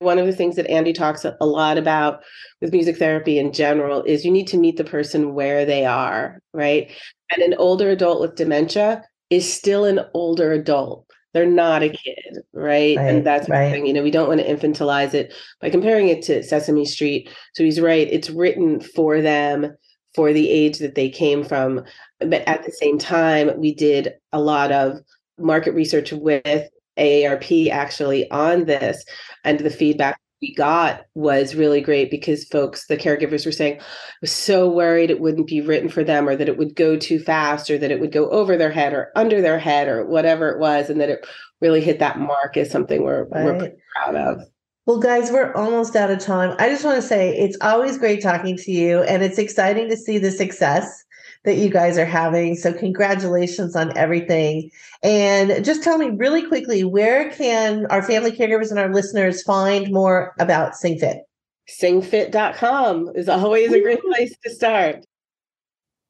One of the things that Andy talks a lot about with music therapy in general is you need to meet the person where they are, right? And an older adult with dementia is still an older adult. They're not a kid, right? right and that's right. thing. You know, we don't want to infantilize it by comparing it to Sesame Street. So he's right. It's written for them for the age that they came from. But at the same time, we did a lot of market research with AARP actually on this and the feedback we got was really great because folks, the caregivers were saying, I was so worried it wouldn't be written for them or that it would go too fast or that it would go over their head or under their head or whatever it was. And that it really hit that mark is something we're, right. we're pretty proud of. Well, guys, we're almost out of time. I just want to say it's always great talking to you, and it's exciting to see the success that you guys are having. So, congratulations on everything. And just tell me really quickly where can our family caregivers and our listeners find more about SingFit? Singfit.com is always a great place to start.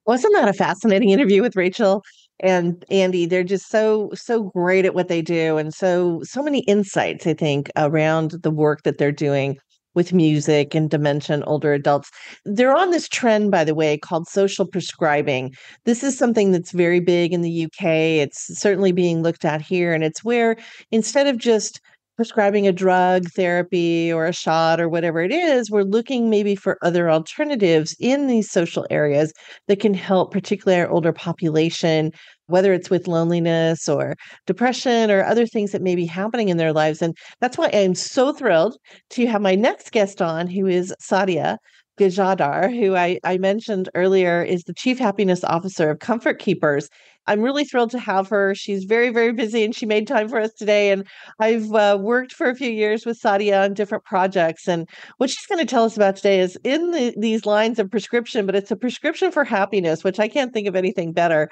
Wasn't that a fascinating interview with Rachel and Andy? They're just so so great at what they do and so so many insights I think around the work that they're doing with music and dementia older adults. They're on this trend, by the way, called social prescribing. This is something that's very big in the UK. It's certainly being looked at here. And it's where instead of just prescribing a drug therapy or a shot or whatever it is, we're looking maybe for other alternatives in these social areas that can help, particularly our older population, whether it's with loneliness or depression or other things that may be happening in their lives. And that's why I'm so thrilled to have my next guest on, who is Saudia Gajadhar, who I, I mentioned earlier, is the Chief Happiness Officer of Comfort Keepers. I'm really thrilled to have her. She's very, very busy and she made time for us today. And I've uh, worked for a few years with Saudia on different projects. And what she's going to tell us about today is in the, these lines of prescription, but it's a prescription for happiness, which I can't think of anything better.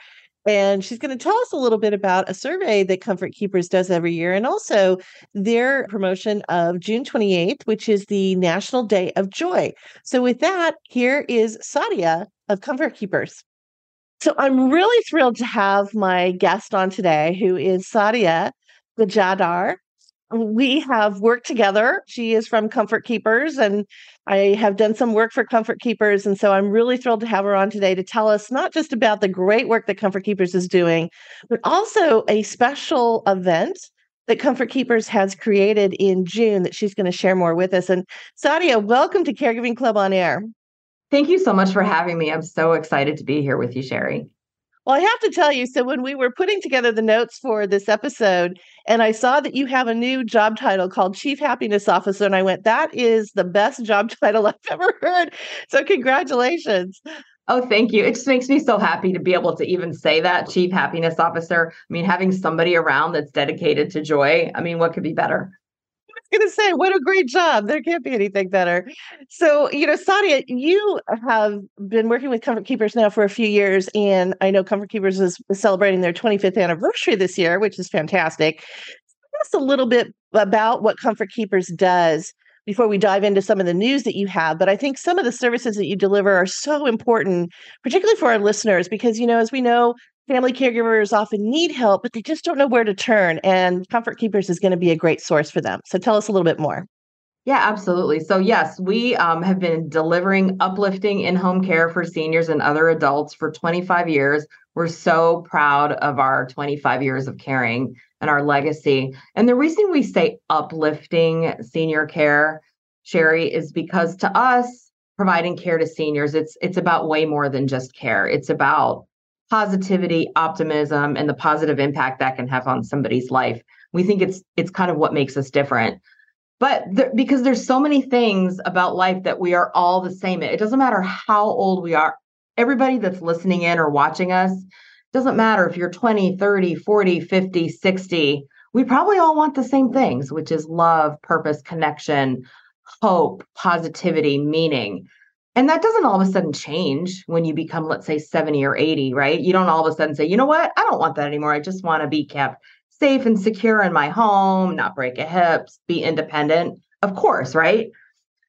And she's going to tell us a little bit about a survey that Comfort Keepers does every year and also their promotion of June 28th, which is the National Day of Joy. So, with that, here is Saudia of Comfort Keepers. So, I'm really thrilled to have my guest on today, who is Saudia Gajadhar we have worked together. She is from Comfort Keepers, and I have done some work for Comfort Keepers. And so I'm really thrilled to have her on today to tell us not just about the great work that Comfort Keepers is doing, but also a special event that Comfort Keepers has created in June that she's going to share more with us. And Saudia, welcome to Caregiving Club on Air. Thank you so much for having me. I'm so excited to be here with you, Sherri. Well, I have to tell you, so when we were putting together the notes for this episode, and I saw that you have a new job title called Chief Happiness Officer, and I went, that is the best job title I've ever heard. So, congratulations. Oh, thank you. It just makes me so happy to be able to even say that, Chief Happiness Officer. I mean, having somebody around that's dedicated to joy, I mean, what could be better? Going to say, what a great job. There can't be anything better. So, you know, Saudia, you have been working with Comfort Keepers now for a few years, and I know Comfort Keepers is celebrating their 25th anniversary this year, which is fantastic. Tell us a little bit about what Comfort Keepers does before we dive into some of the news that you have. But I think some of the services that you deliver are so important, particularly for our listeners, because, you know, as we know, family caregivers often need help, but they just don't know where to turn. And Comfort Keepers is going to be a great source for them. So tell us a little bit more. Yeah, absolutely. So, yes, we um, have been delivering uplifting in home care for seniors and other adults for 25 years. We're so proud of our 25 years of caring and our legacy. And the reason we say uplifting senior care, Sherri, is because to us, providing care to seniors, it's it's about way more than just care. It's about positivity, optimism, and the positive impact that can have on somebody's life. We think it's it's kind of what makes us different. But there, because there's so many things about life that we are all the same. It doesn't matter how old we are. Everybody that's listening in or watching us, doesn't matter if you're 20, 30, 40, 50, 60. We probably all want the same things, which is love, purpose, connection, hope, positivity, meaning. And that doesn't all of a sudden change when you become, let's say, 70 or 80, right? You don't all of a sudden say, you know what? I don't want that anymore. I just want to be kept safe and secure in my home, not break a hip, be independent. Of course, right?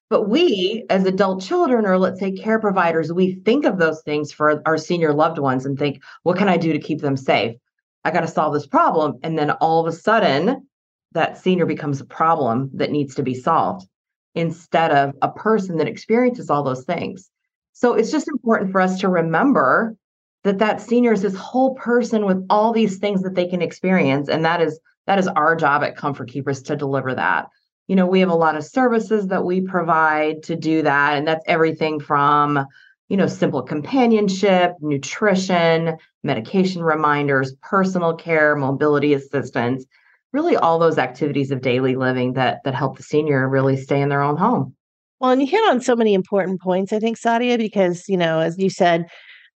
But we, as adult children, or let's say care providers, we think of those things for our senior loved ones and think, what can I do to keep them safe? I got to solve this problem. And then all of a sudden, that senior becomes a problem that needs to be solved instead of a person that experiences all those things. So it's just important for us to remember that that senior is this whole person with all these things that they can experience and that is that is our job at comfort keepers to deliver that you know we have a lot of services that we provide to do that and that's everything from you know simple companionship nutrition medication reminders personal care mobility assistance really all those activities of daily living that that help the senior really stay in their own home. Well, and you hit on so many important points, I think, Saudia, because you know, as you said,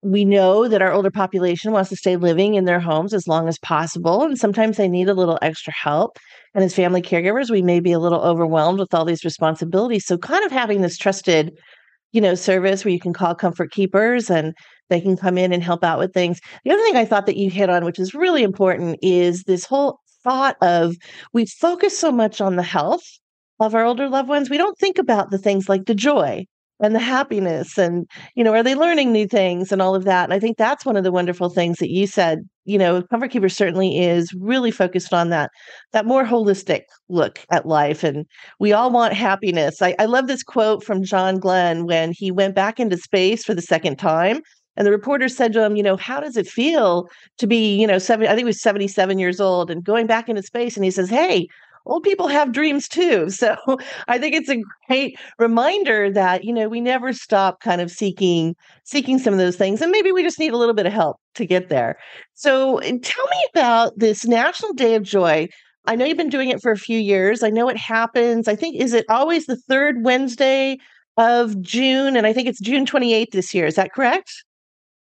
we know that our older population wants to stay living in their homes as long as possible, and sometimes they need a little extra help. And as family caregivers, we may be a little overwhelmed with all these responsibilities. So, kind of having this trusted, you know, service where you can call Comfort Keepers and they can come in and help out with things. The other thing I thought that you hit on, which is really important, is this whole thought of we focus so much on the health of our older loved ones we don't think about the things like the joy and the happiness and you know are they learning new things and all of that and i think that's one of the wonderful things that you said you know comfort keeper certainly is really focused on that that more holistic look at life and we all want happiness. I, I love this quote from john glenn when he went back into space for the second time and the reporter said to him, you know, how does it feel to be, you know, seven, I think he was 77 years old and going back into space. And he says, Hey, old people have dreams too. So I think it's a great reminder that, you know, we never stop kind of seeking, seeking some of those things. And maybe we just need a little bit of help to get there. So tell me about this National Day of Joy. I know you've been doing it for a few years. I know it happens. I think, is it always the third Wednesday of June. And I think it's June 28th this year. Is that correct?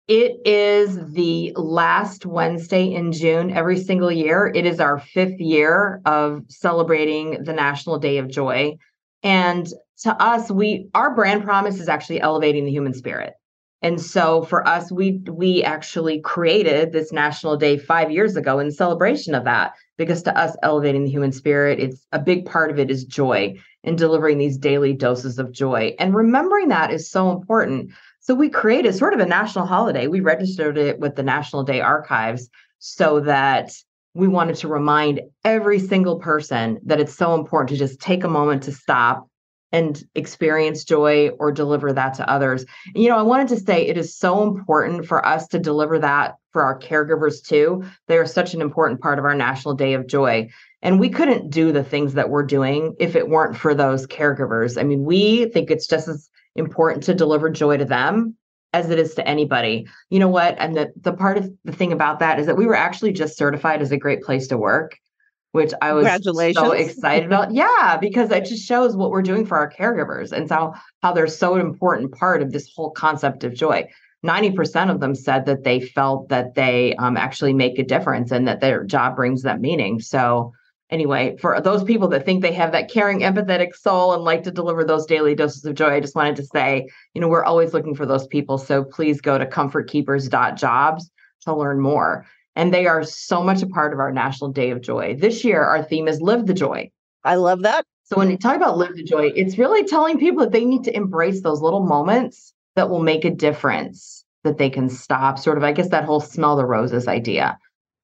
It is the last Wednesday in June every single year. It is our fifth year of celebrating the National Day of Joy. And to us, we our brand promise is actually elevating the human spirit. And so for us, we we actually created this National Day five years ago in celebration of that, because to us, elevating the human spirit, it's a big part of it is joy and delivering these daily doses of joy. And remembering that is so important. So we created sort of a national holiday. We registered it with the National Day Archives so that we wanted to remind every single person that it's so important to just take a moment to stop and experience joy or deliver that to others. You know, I wanted to say it is so important for us to deliver that for our caregivers too. They are such an important part of our National Day of Joy. And we couldn't do the things that we're doing if it weren't for those caregivers. I mean, we think it's just as important to deliver joy to them as it is to anybody. You know what? And the, the part of the thing about that is that we were actually just certified as a great place to work which I was so excited about. Yeah, because it just shows what we're doing for our caregivers and how how they're so important part of this whole concept of joy. 90% of them said that they felt that they um, actually make a difference and that their job brings them meaning. So, anyway, for those people that think they have that caring, empathetic soul and like to deliver those daily doses of joy, I just wanted to say, you know, we're always looking for those people. So please go to comfortkeepers.jobs to learn more and they are so much a part of our National Day of Joy. This year, our theme is Live the Joy. I love that. So when you talk about Live the Joy, it's really telling people that they need to embrace those little moments that will make a difference, that they can stop, sort of, I guess, that whole smell the roses idea.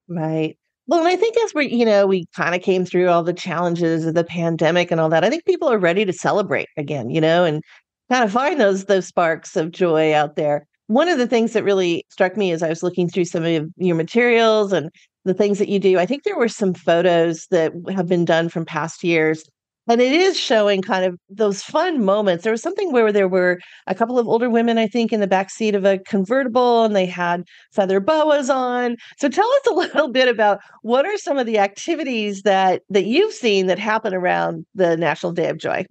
Right. Well, and I think as we, you know, we kind of came through all the challenges of the pandemic and all that, I think people are ready to celebrate again, you know, and kind of find those those sparks of joy out there one of the things that really struck me as I was looking through some of your materials and the things that you do, I think there were some photos that have been done from past years. And it is showing kind of those fun moments. There was something where there were a couple of older women, I think, in the back seat of a convertible, and they had feather boas on. So tell us a little bit about what are some of the activities that that you've seen that happen around the National Day of Joy.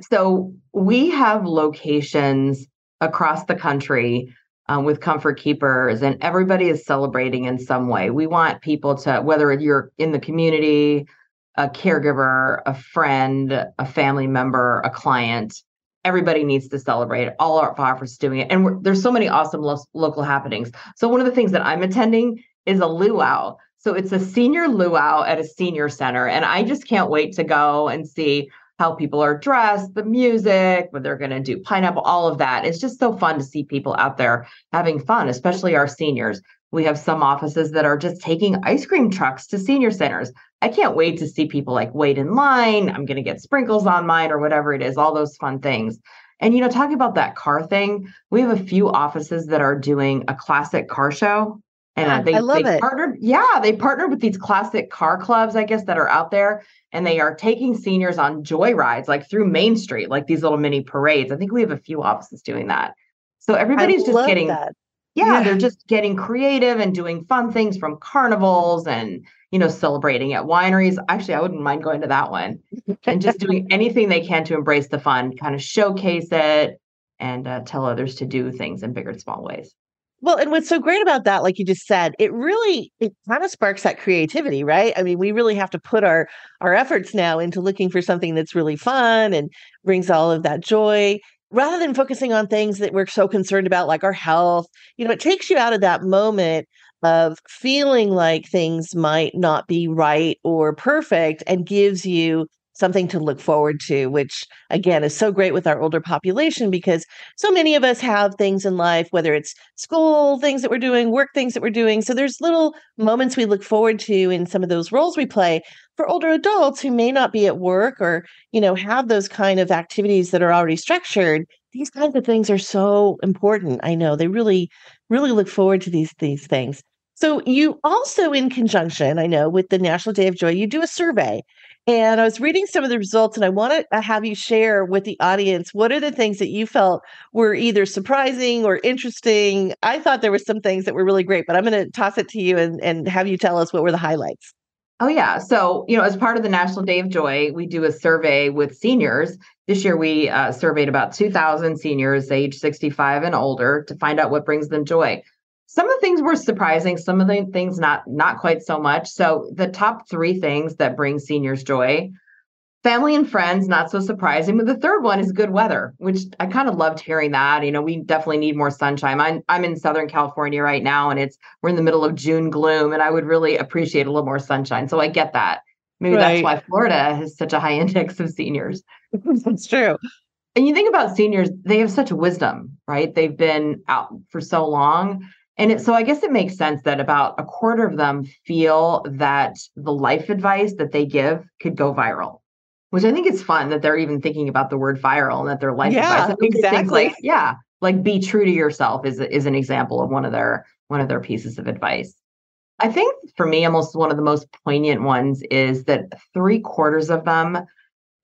So we have locations across the country um, with Comfort Keepers, and everybody is celebrating in some way. We want people to, whether you're in the community, a caregiver, a friend, a family member, a client, everybody needs to celebrate. All our offers doing it, and there's so many awesome lo- local happenings. So one of the things that I'm attending is a luau. So it's a senior luau at a senior center, and I just can't wait to go and see how people are dressed, the music, what they're going to do, pineapple, all of that. It's just so fun to see people out there having fun, especially our seniors. We have some offices that are just taking ice cream trucks to senior centers. I can't wait to see people like wait in line. I'm going to get sprinkles on mine or whatever it is, all those fun things. And, you know, talking about that car thing, we have a few offices that are doing a classic car show. And uh, they, I love they it. partnered, yeah, they partnered with these classic car clubs, I guess, that are out there and they are taking seniors on joy rides like through Main Street, like these little mini parades. I think we have a few offices doing that. So everybody's I just getting yeah, yeah, they're just getting creative and doing fun things from carnivals and you know celebrating at wineries. Actually, I wouldn't mind going to that one and just doing anything they can to embrace the fun, kind of showcase it and uh, tell others to do things in bigger and small ways. Well, and what's so great about that, like you just said, it really it kind of sparks that creativity, right? I mean, we really have to put our our efforts now into looking for something that's really fun and brings all of that joy rather than focusing on things that we're so concerned about like our health. You know, it takes you out of that moment of feeling like things might not be right or perfect and gives you something to look forward to, which again is so great with our older population because so many of us have things in life, whether it's school things that we're doing, work things that we're doing. So there's little moments we look forward to in some of those roles we play for older adults who may not be at work or, you know, have those kind of activities that are already structured. These kinds of things are so important. I know they really, really look forward to these these things. So you also, in conjunction, I know, with the National Day of Joy, you do a survey and I was reading some of the results, and I want to uh, have you share with the audience what are the things that you felt were either surprising or interesting. I thought there were some things that were really great, but I'm going to toss it to you and, and have you tell us what were the highlights. Oh, yeah. So, you know, as part of the National Day of Joy, we do a survey with seniors This year, we uh, surveyed about 2,000 seniors age 65 and older to find out what brings them joy. Some of the things were surprising, some of the things not not quite so much. So the top three things that bring seniors joy family and friends not so surprising but the third one is good weather which i kind of loved hearing that. You know we definitely need more sunshine. I'm, I'm in southern california right now and it's we're in the middle of june gloom and i would really appreciate a little more sunshine. So i get that. Maybe right. that's why florida has such a high index of seniors. That's true. And you think about seniors they have such wisdom right? They've been out for so long and it, so I guess it makes sense that about a quarter of them feel that the life advice that they give could go viral which I think is fun that they're even thinking about the word viral and that their life advice. yeah, exactly. Like, yeah, like be true to yourself is is an example of one of their one of their pieces of advice. I think for me, almost one of the most poignant ones is that three quarters of them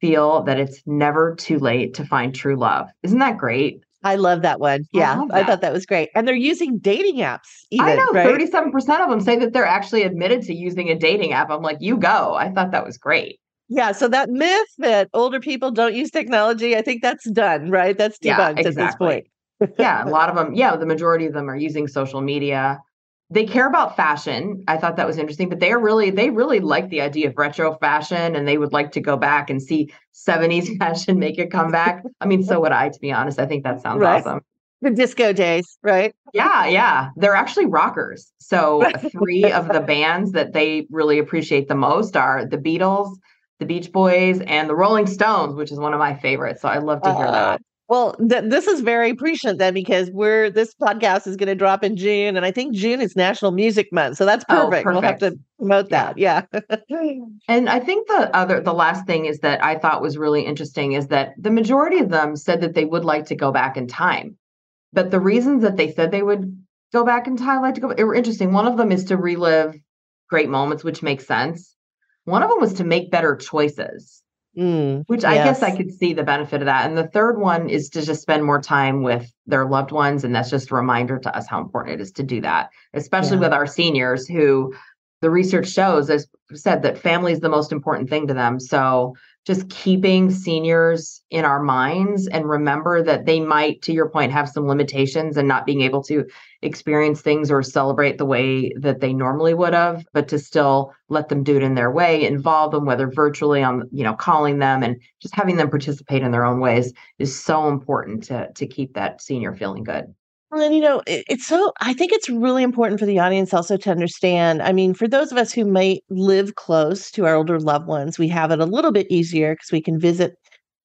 feel that it's never too late to find true love. Isn't that great? I love that one. Yeah, I, I, thought that was great. And they're using dating apps. Even, I know right? 37% of them say that they're actually admitted to using a dating app. I'm like, you go. I thought that was great. Yeah, so that myth that older people don't use technology, I think that's done, right? That's debunked yeah, exactly. at this point. yeah, a lot of them, yeah, the majority of them are using social media. They care about fashion. I thought that was interesting, but they're really they really like the idea of retro fashion and they would like to go back and see 70s fashion make a comeback. I mean, so would I to be honest. I think that sounds right. awesome. The disco days, right? Yeah, yeah. They're actually rockers. So, three of the bands that they really appreciate the most are the Beatles, the Beach Boys and the Rolling Stones, which is one of my favorites. So I love to hear uh, that. Well, th- this is very prescient then because we're this podcast is going to drop in June, and I think June is National Music Month, so that's perfect. Oh, perfect. We'll have to promote that. Yeah. and I think the other, the last thing is that I thought was really interesting is that the majority of them said that they would like to go back in time, but the reasons that they said they would go back in time, like to go, it were interesting. One of them is to relive great moments, which makes sense. One of them was to make better choices, mm, which I yes. guess I could see the benefit of that. And the third one is to just spend more time with their loved ones. And that's just a reminder to us how important it is to do that, especially yeah. with our seniors who the research shows, as said, that family is the most important thing to them. So just keeping seniors in our minds and remember that they might, to your point, have some limitations and not being able to experience things or celebrate the way that they normally would have, but to still let them do it in their way, involve them, whether virtually on, you know, calling them and just having them participate in their own ways is so important to to keep that senior feeling good. Well, and you know, it, it's so, I think it's really important for the audience also to understand. I mean, for those of us who might live close to our older loved ones, we have it a little bit easier because we can visit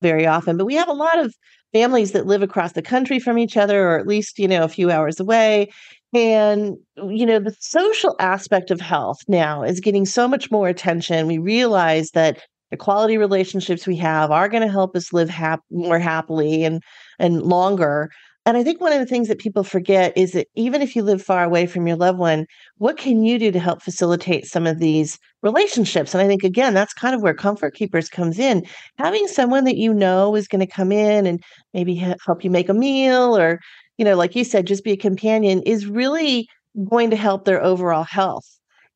very often, but we have a lot of families that live across the country from each other or at least, you know, a few hours away. And, you know, the social aspect of health now is getting so much more attention. We realize that the quality relationships we have are going to help us live hap- more happily and and longer and I think one of the things that people forget is that even if you live far away from your loved one, what can you do to help facilitate some of these relationships? And I think, again, that's kind of where Comfort Keepers comes in. Having someone that you know is going to come in and maybe help you make a meal or, you know, like you said, just be a companion is really going to help their overall health.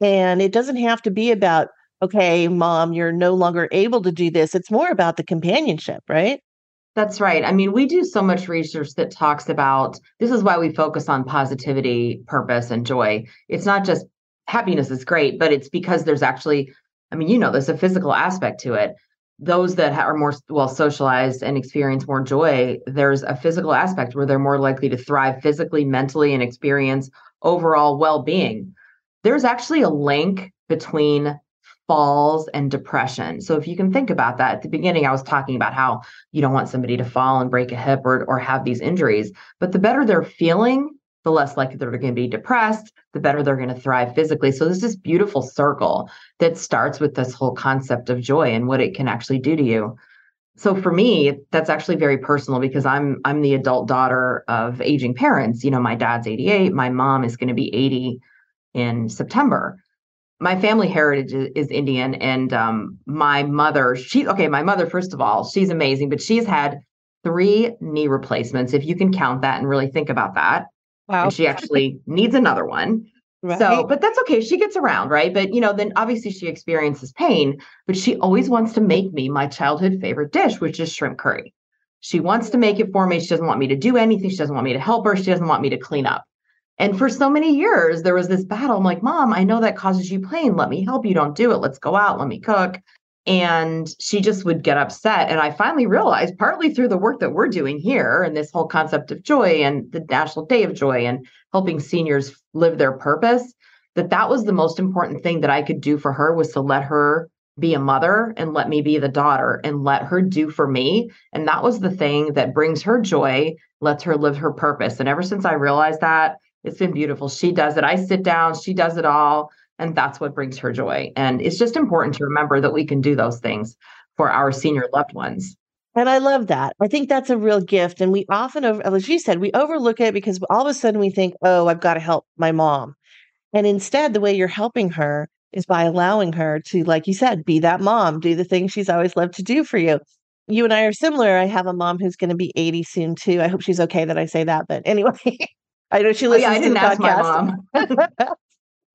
And it doesn't have to be about, okay, mom, you're no longer able to do this. It's more about the companionship, right? That's right. I mean, we do so much research that talks about this is why we focus on positivity, purpose, and joy. It's not just happiness is great, but it's because there's actually, I mean, you know, there's a physical aspect to it. Those that are more well socialized and experience more joy, there's a physical aspect where they're more likely to thrive physically, mentally, and experience overall well being. There's actually a link between falls and depression. So if you can think about that at the beginning, I was talking about how you don't want somebody to fall and break a hip or, or have these injuries, but the better they're feeling, the less likely they're going to be depressed, the better they're going to thrive physically. So there's this beautiful circle that starts with this whole concept of joy and what it can actually do to you. So for me, that's actually very personal because I'm I'm the adult daughter of aging parents. You know, my dad's 88, my mom is going to be 80 in September my family heritage is, Indian, and um, my mother, she okay, my mother, first of all, she's amazing, but she's had three knee replacements, if you can count that and really think about that. Wow. And she actually needs another one. Right. So, but that's okay. She gets around, right? But you know, then obviously she experiences pain, but she always wants to make me my childhood favorite dish, which is shrimp curry. She wants to make it for me. She doesn't want me to do anything. She doesn't want me to help her. She doesn't want me to clean up. And for so many years, there was this battle. I'm like, Mom, I know that causes you pain. Let me help you. Don't do it. Let's go out. Let me cook. And she just would get upset. And I finally realized, partly through the work that we're doing here and this whole concept of joy and the National Day of Joy and helping seniors live their purpose, that that was the most important thing that I could do for her was to let her be a mother and let me be the daughter and let her do for me. And that was the thing that brings her joy, lets her live her purpose. And ever since I realized that, it's been beautiful. She does it. I sit down, she does it all. And that's what brings her joy. And it's just important to remember that we can do those things for our senior loved ones. And I love that. I think that's a real gift. And we often, as you said, we overlook it because all of a sudden we think, oh, I've got to help my mom. And instead, the way you're helping her is by allowing her to, like you said, be that mom, do the things she's always loved to do for you. You and I are similar. I have a mom who's going to be 80 soon, too. I hope she's okay that I say that. But anyway, I know she listens oh, yeah, I didn't ask podcast. My mom.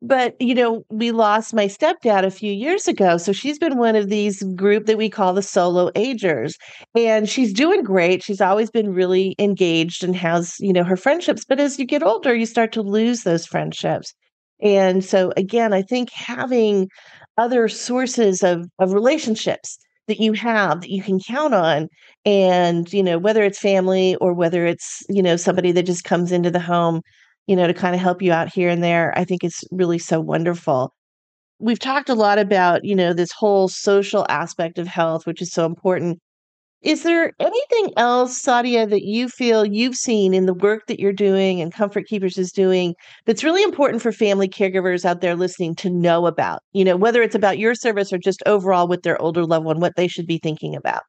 but you know we lost my stepdad a few years ago so she's been one of these group that we call the solo agers and she's doing great she's always been really engaged and has you know her friendships but as you get older you start to lose those friendships and so again i think having other sources of of relationships that you have that you can count on and you know whether it's family or whether it's you know somebody that just comes into the home you know to kind of help you out here and there i think it's really so wonderful. We've talked a lot about you know this whole social aspect of health which is so important is there anything else, Saudia, that you feel you've seen in the work that you're doing and Comfort Keepers is doing that's really important for family caregivers out there listening to know about? You know, whether it's about your service or just overall with their older loved one, what they should be thinking about.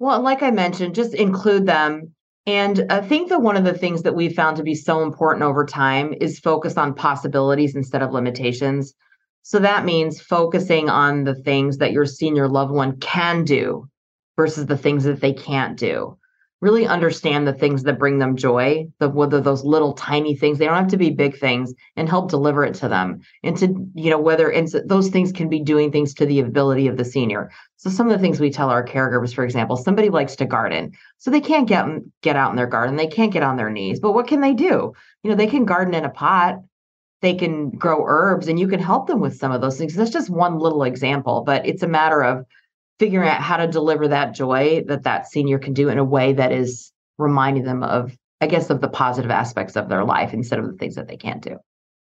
Well, like I mentioned, just include them. And I think that one of the things that we've found to be so important over time is focus on possibilities instead of limitations. So that means focusing on the things that your senior loved one can do versus the things that they can't do. Really understand the things that bring them joy the whether those little tiny things they don't have to be big things and help deliver it to them. And to you know whether and those things can be doing things to the ability of the senior. So some of the things we tell our caregivers for example somebody likes to garden. So they can't get get out in their garden. They can't get on their knees. But what can they do? You know they can garden in a pot. They can grow herbs and you can help them with some of those things. That's just one little example but it's a matter of figuring out how to deliver that joy that that senior can do in a way that is reminding them of i guess of the positive aspects of their life instead of the things that they can't do.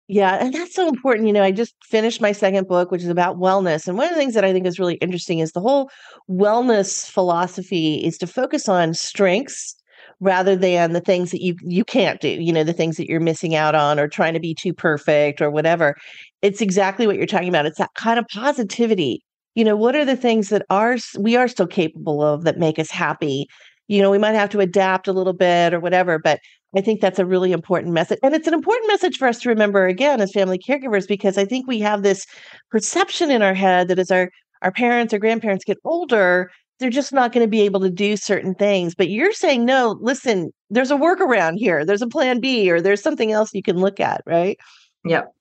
Yeah and that's so important you know i just finished my second book which is about wellness and one of the things that i think is really interesting is the whole wellness philosophy is to focus on strengths rather than the things that you you can't do you know the things that you're missing out on or trying to be too perfect or whatever. It's exactly what you're talking about. It's that kind of positivity you know what are the things that are we are still capable of that make us happy? You know we might have to adapt a little bit or whatever but i think that's a really important message and it's an important message for us to remember again as family caregivers because i think we have this perception in our head that as our our parents or grandparents get older they're just not going to be able to do certain things but you're saying no listen there's a workaround here. There's a plan b or there's something else you can look at right? Yep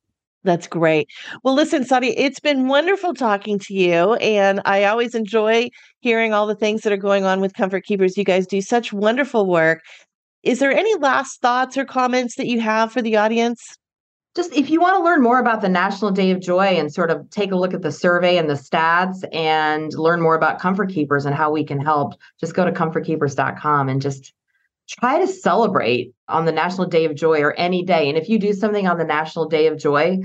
that's great. Well, listen, Saudia, it's been wonderful talking to you. And I always enjoy hearing all the things that are going on with Comfort Keepers. You guys do such wonderful work. Is there any last thoughts or comments that you have for the audience? Just if you want to learn more about the National Day of Joy and sort of take a look at the survey and the stats and learn more about Comfort Keepers and how we can help, just go to comfortkeepers.com and just try to celebrate on the National Day of Joy or any day. And if you do something on the National Day of Joy,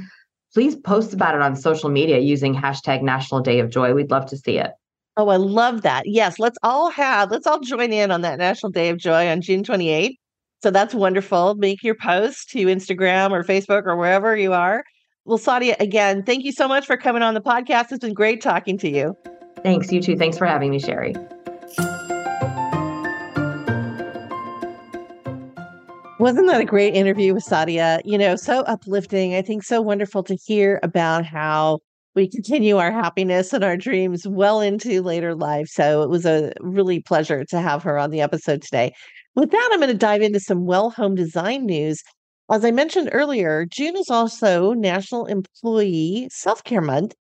please post about it on social media using hashtag National Day of Joy. We'd love to see it. Oh, I love that. Yes, let's all have, let's all join in on that National Day of Joy on June 28th. So that's wonderful. Make your post to Instagram or Facebook or wherever you are. Well, Saudia, again, thank you so much for coming on the podcast. It's been great talking to you. Thanks. You too. Thanks for having me, Sherri. Wasn't that a great interview with Saudia? You know, so uplifting. I think so wonderful to hear about how we continue our happiness and our dreams well into later life. So it was a really pleasure to have her on the episode today. With that, I'm going to dive into some well home design news. as I mentioned earlier, June is also National Employee Self Care Month.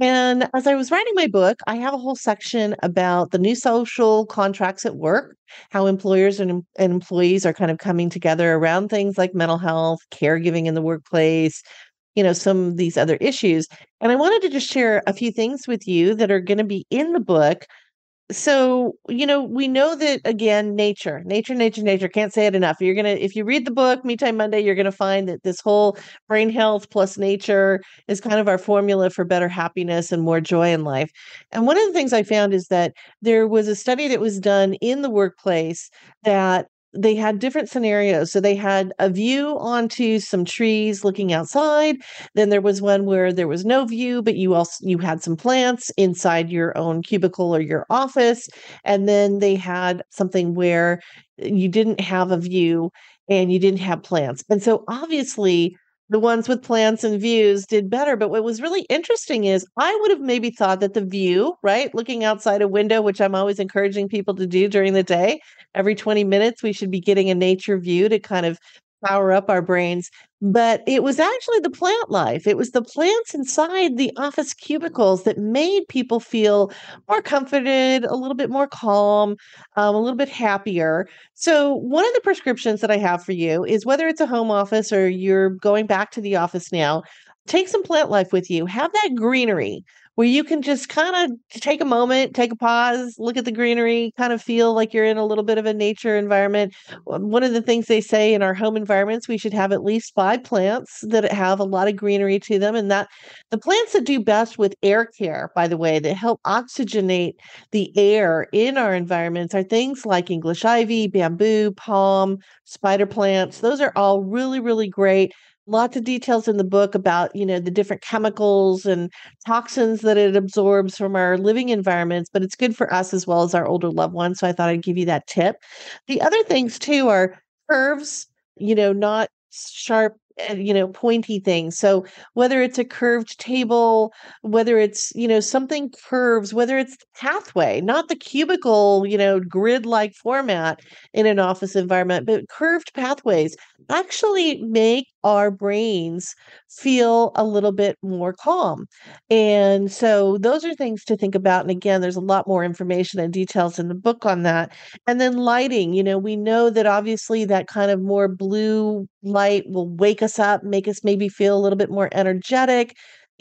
And as I was writing my book, I have a whole section about the new social contracts at work, how employers and, and employees are kind of coming together around things like mental health, caregiving in the workplace, you know, some of these other issues. And I wanted to just share a few things with you that are going to be in the book so you know we know that again nature nature nature nature can't say it enough. You're gonna if you read the book me time monday you're gonna find that this whole brain health plus nature is kind of our formula for better happiness and more joy in life. And one of the things i found is that there was a study that was done in the workplace that they had different scenarios. So they had a view onto some trees looking outside. Then there was one where there was no view, but you also you had some plants inside your own cubicle or your office. And then they had something where uh, you didn't have a view and you didn't have plants. And so obviously the ones with plants and views did better. But what was really interesting is I would have maybe thought that the view, right, looking outside a window, which I'm always encouraging people to do during the day, every 20 minutes, we should be getting a nature view to kind of power up our brains. But it was actually the plant life. It was the plants inside the office cubicles that made people feel more comforted, a little bit more calm, um, a little bit happier. So, one of the prescriptions that I have for you is whether it's a home office or you're going back to the office now, take some plant life with you. Have that greenery where you can just kind of take a moment, take a pause, look at the greenery, kind of feel like you're in a little bit of a nature environment. One of the things they say in our home environments, we should have at least five plants that have a lot of greenery to them. And that the plants that do best with air care, by the way, that help oxygenate the air in our environments are things like English ivy, bamboo, palm, spider plants. Those are all really, really great lots of details in the book about you know the different chemicals and toxins that it absorbs from our living environments but it's good for us as well as our older loved ones so i thought i'd give you that tip. The other things too are curves you know not sharp eh, you know pointy things. So whether it's a curved table whether it's you know something curves whether it's the pathway not the cubicle you know grid like format in an office environment but curved pathways actually make our brains feel a little bit more calm and so those are things to think about and again there's a lot more information and details in the book on that and then lighting you know we know that obviously that kind of more blue light will wake us up, make us maybe feel a little bit more energetic.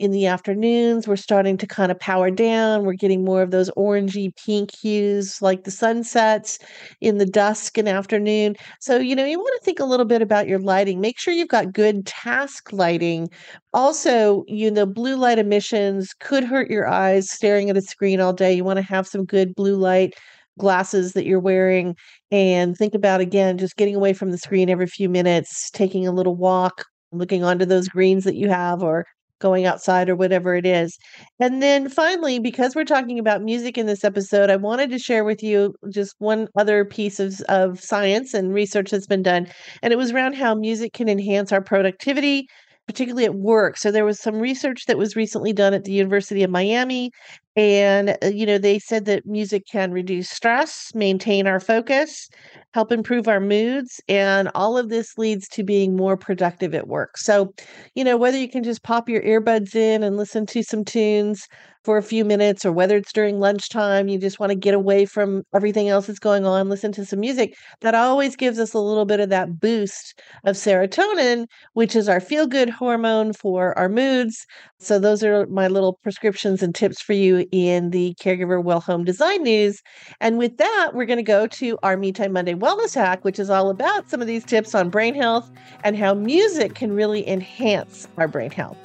In the afternoons, we're starting to kind of power down. We're getting more of those orangey pink hues like the sunsets in the dusk and afternoon. So, you know, you want to think a little bit about your lighting. Make sure you've got good task lighting. Also, you know, blue light emissions could hurt your eyes staring at a screen all day. You want to have some good blue light glasses that you're wearing and think about again just getting away from the screen every few minutes taking a little walk looking onto those greens that you have or going outside or whatever it is and then finally because we're talking about music in this episode i wanted to share with you just one other piece of, of science and research that's been done and it was around how music can enhance our productivity particularly at work. So there was some research that was recently done at the University of Miami and uh, you know they said that music can reduce stress, maintain our focus, help improve our moods and all of this leads to being more productive at work. So, you know, whether you can just pop your earbuds in and listen to some tunes for a few minutes or whether it's during lunchtime you just want to get away from everything else that's going on listen to some music that always gives us a little bit of that boost of serotonin which is our feel good hormone for our moods so those are my little prescriptions and tips for you in the caregiver well home design news and with that we're going to go to our me time monday wellness hack which is all about some of these tips on brain health and how music can really enhance our brain health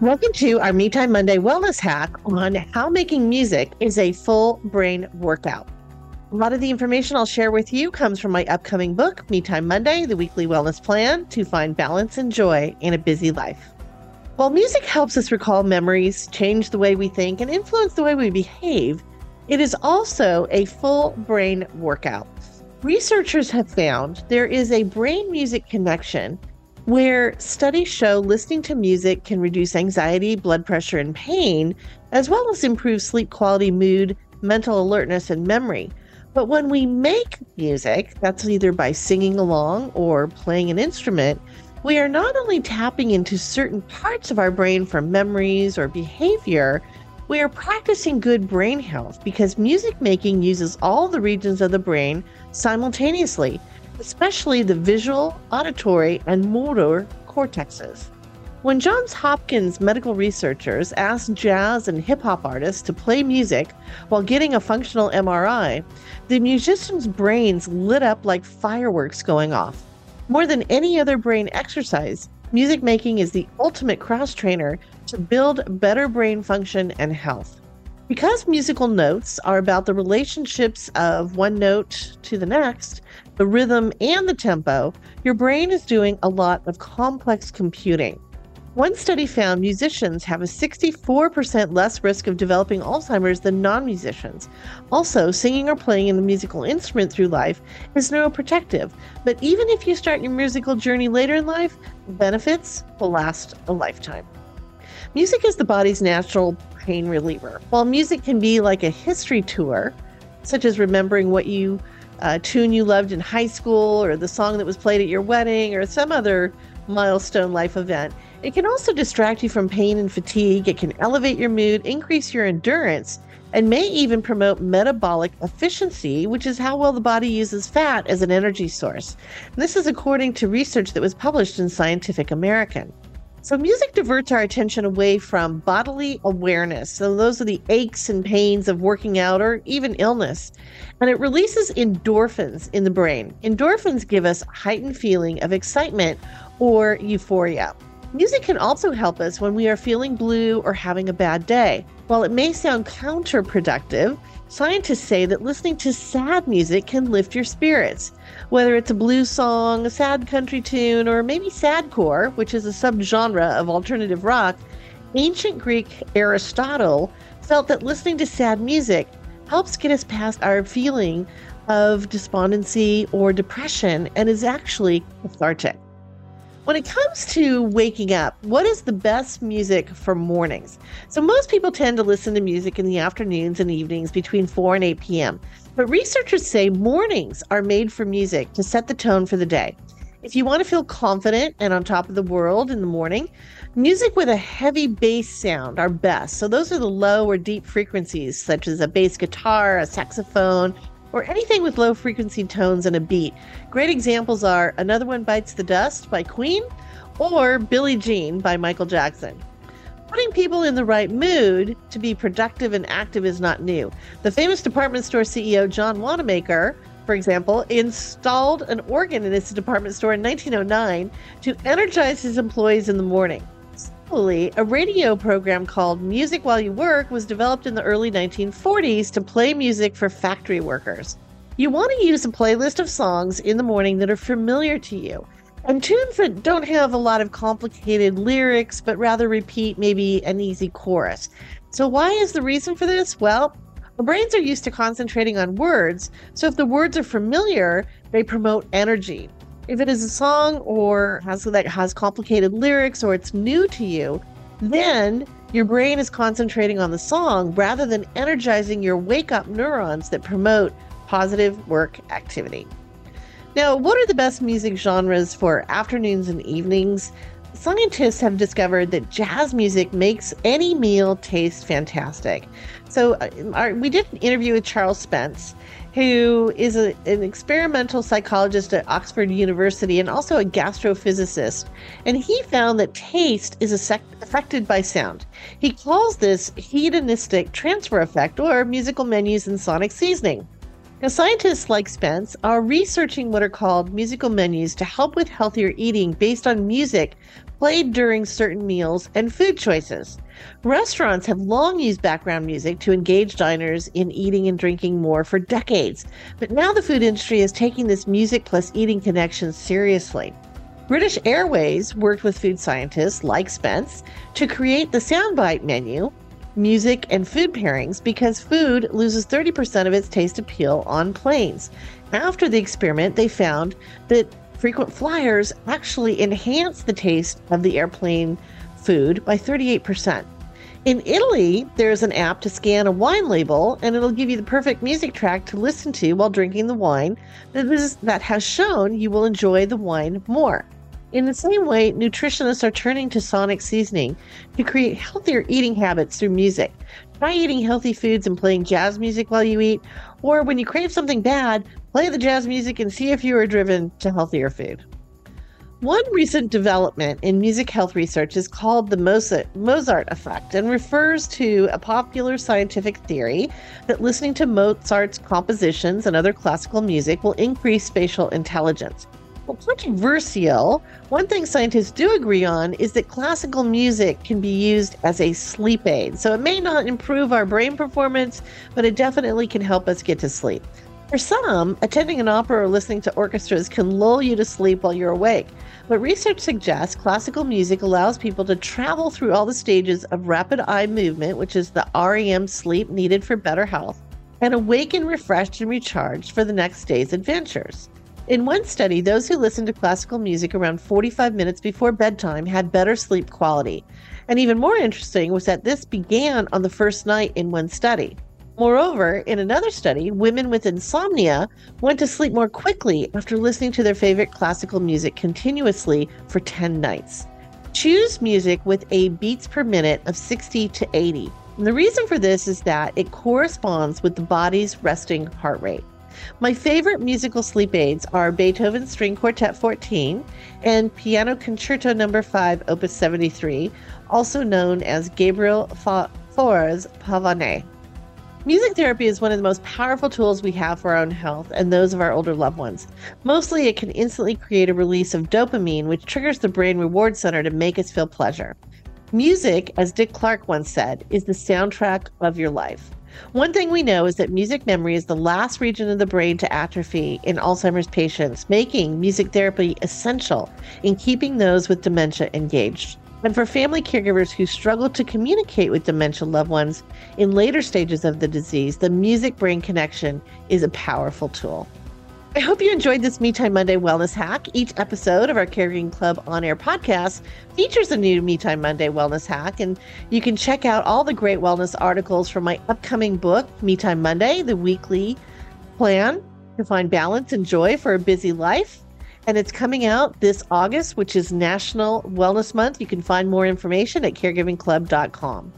Welcome to our Me Time Monday Wellness Hack on how making music is a full brain workout. A lot of the information I'll share with you comes from my upcoming book, Me Time Monday, the weekly wellness plan to find balance and joy in a busy life. While music helps us recall memories, change the way we think, and influence the way we behave, it is also a full brain workout. Researchers have found there is a brain music connection where studies show listening to music can reduce anxiety, blood pressure, and pain, as well as improve sleep quality, mood, mental alertness, and memory. But when we make music, that's either by singing along or playing an instrument, we are not only tapping into certain parts of our brain for memories or behavior, we are practicing good brain health because music making uses all the regions of the brain simultaneously, especially the visual, auditory, and motor cortexes. When Johns Hopkins medical researchers asked jazz and hip hop artists to play music while getting a functional MRI, the musicians' brains lit up like fireworks going off. More than any other brain exercise, music making is the ultimate cross trainer to build better brain function and health. Because musical notes are about the relationships of one note to the next, the rhythm and the tempo, your brain is doing a lot of complex computing. One study found musicians have a 64% less risk of developing Alzheimer's than non musicians. Also, singing or playing in a musical instrument through life is neuroprotective, but even if you start your musical journey later in life, benefits will last a lifetime. Music is the body's natural pain reliever. While music can be like a history tour, such as remembering what you uh, tune you loved in high school or the song that was played at your wedding or some other milestone life event, it can also distract you from pain and fatigue. It can elevate your mood, increase your endurance, and may even promote metabolic efficiency, which is how well the body uses fat as an energy source. And this is according to research that was published in Scientific American. So, music diverts our attention away from bodily awareness. So, those are the aches and pains of working out or even illness. And it releases endorphins in the brain. Endorphins give us heightened feeling of excitement or euphoria. Music can also help us when we are feeling blue or having a bad day. While it may sound counterproductive, scientists say that listening to sad music can lift your spirits. Whether it's a blues song, a sad country tune, or maybe sadcore, which is a subgenre of alternative rock, ancient Greek Aristotle felt that listening to sad music helps get us past our feeling of despondency or depression and is actually cathartic. When it comes to waking up, what is the best music for mornings? So, most people tend to listen to music in the afternoons and evenings between 4 and 8 p.m. But researchers say mornings are made for music to set the tone for the day. If you want to feel confident and on top of the world in the morning, music with a heavy bass sound are best. So, those are the low or deep frequencies, such as a bass guitar, a saxophone, or anything with low frequency tones and a beat. Great examples are Another One Bites the Dust by Queen or Billie Jean by Michael Jackson. Putting people in the right mood to be productive and active is not new. The famous department store CEO John Wanamaker, for example, installed an organ in his department store in 1909 to energize his employees in the morning. Similarly, a radio program called Music While You Work was developed in the early 1940s to play music for factory workers. You want to use a playlist of songs in the morning that are familiar to you and tunes that don't have a lot of complicated lyrics but rather repeat maybe an easy chorus. So, why is the reason for this? Well, our brains are used to concentrating on words, so if the words are familiar, they promote energy. If it is a song or has that has complicated lyrics or it's new to you, then your brain is concentrating on the song rather than energizing your wake up neurons that promote positive work activity. Now, what are the best music genres for afternoons and evenings? Scientists have discovered that jazz music makes any meal taste fantastic. So, uh, our, we did an interview with Charles Spence, who is a, an experimental psychologist at Oxford University and also a gastrophysicist. And he found that taste is affected by sound. He calls this hedonistic transfer effect or musical menus and sonic seasoning. Now, scientists like Spence are researching what are called musical menus to help with healthier eating based on music played during certain meals and food choices. Restaurants have long used background music to engage diners in eating and drinking more for decades, but now the food industry is taking this music plus eating connection seriously. British Airways worked with food scientists like Spence to create the soundbite menu, music, and food pairings because food loses 30% of its taste appeal on planes. After the experiment, they found that frequent flyers actually enhance the taste of the airplane food by 38%. In Italy, there's an app to scan a wine label and it'll give you the perfect music track to listen to while drinking the wine that, is, that has shown you will enjoy the wine more. In the same way, nutritionists are turning to sonic seasoning to create healthier eating habits through music. Try eating healthy foods and playing jazz music while you eat, or when you crave something bad, play the jazz music and see if you are driven to healthier food. One recent development in music health research is called the Mozart effect and refers to a popular scientific theory that listening to Mozart's compositions and other classical music will increase spatial intelligence. Well, controversial, one thing scientists do agree on is that classical music can be used as a sleep aid. So it may not improve our brain performance, but it definitely can help us get to sleep. For some, attending an opera or listening to orchestras can lull you to sleep while you're awake. But research suggests classical music allows people to travel through all the stages of rapid eye movement, which is the REM sleep needed for better health, and awaken refreshed and recharged for the next day's adventures. In one study, those who listened to classical music around 45 minutes before bedtime had better sleep quality. And even more interesting was that this began on the first night in one study. Moreover, in another study, women with insomnia went to sleep more quickly after listening to their favorite classical music continuously for 10 nights. Choose music with a beats per minute of 60 to 80. And the reason for this is that it corresponds with the body's resting heart rate. My favorite musical sleep aids are Beethoven's String Quartet 14 and Piano Concerto No. 5, Opus 73, also known as Gabriel Fauré Pavane. Music therapy is one of the most powerful tools we have for our own health and those of our older loved ones. Mostly, it can instantly create a release of dopamine, which triggers the brain reward center to make us feel pleasure. Music, as Dick Clark once said, is the soundtrack of your life. One thing we know is that music memory is the last region of the brain to atrophy in Alzheimer's patients, making music therapy essential in keeping those with dementia engaged. And for family caregivers who struggle to communicate with dementia loved ones in later stages of the disease, the music brain connection is a powerful tool. I hope you enjoyed this Me Time Monday wellness hack. Each episode of our Caregiving Club on air podcast features a new Me Time Monday wellness hack, and you can check out all the great wellness articles from my upcoming book, Me Time Monday, the weekly plan to find balance and joy for a busy life and it's coming out this August, which is National Wellness Month. You can find more information at caregivingclub.com.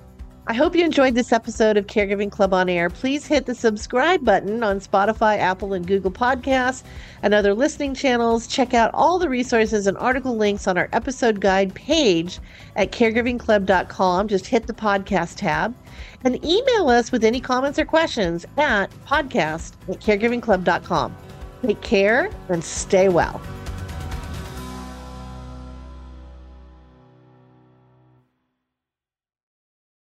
I hope you enjoyed this episode of Caregiving Club on Air. Please hit the subscribe button on Spotify, Apple, and Google Podcasts and other listening channels. Check out all the resources and article links on our episode guide page at caregivingclub.com. Just hit the podcast tab and email us with any comments or questions at podcast at caregivingclub.com. Take care and stay well.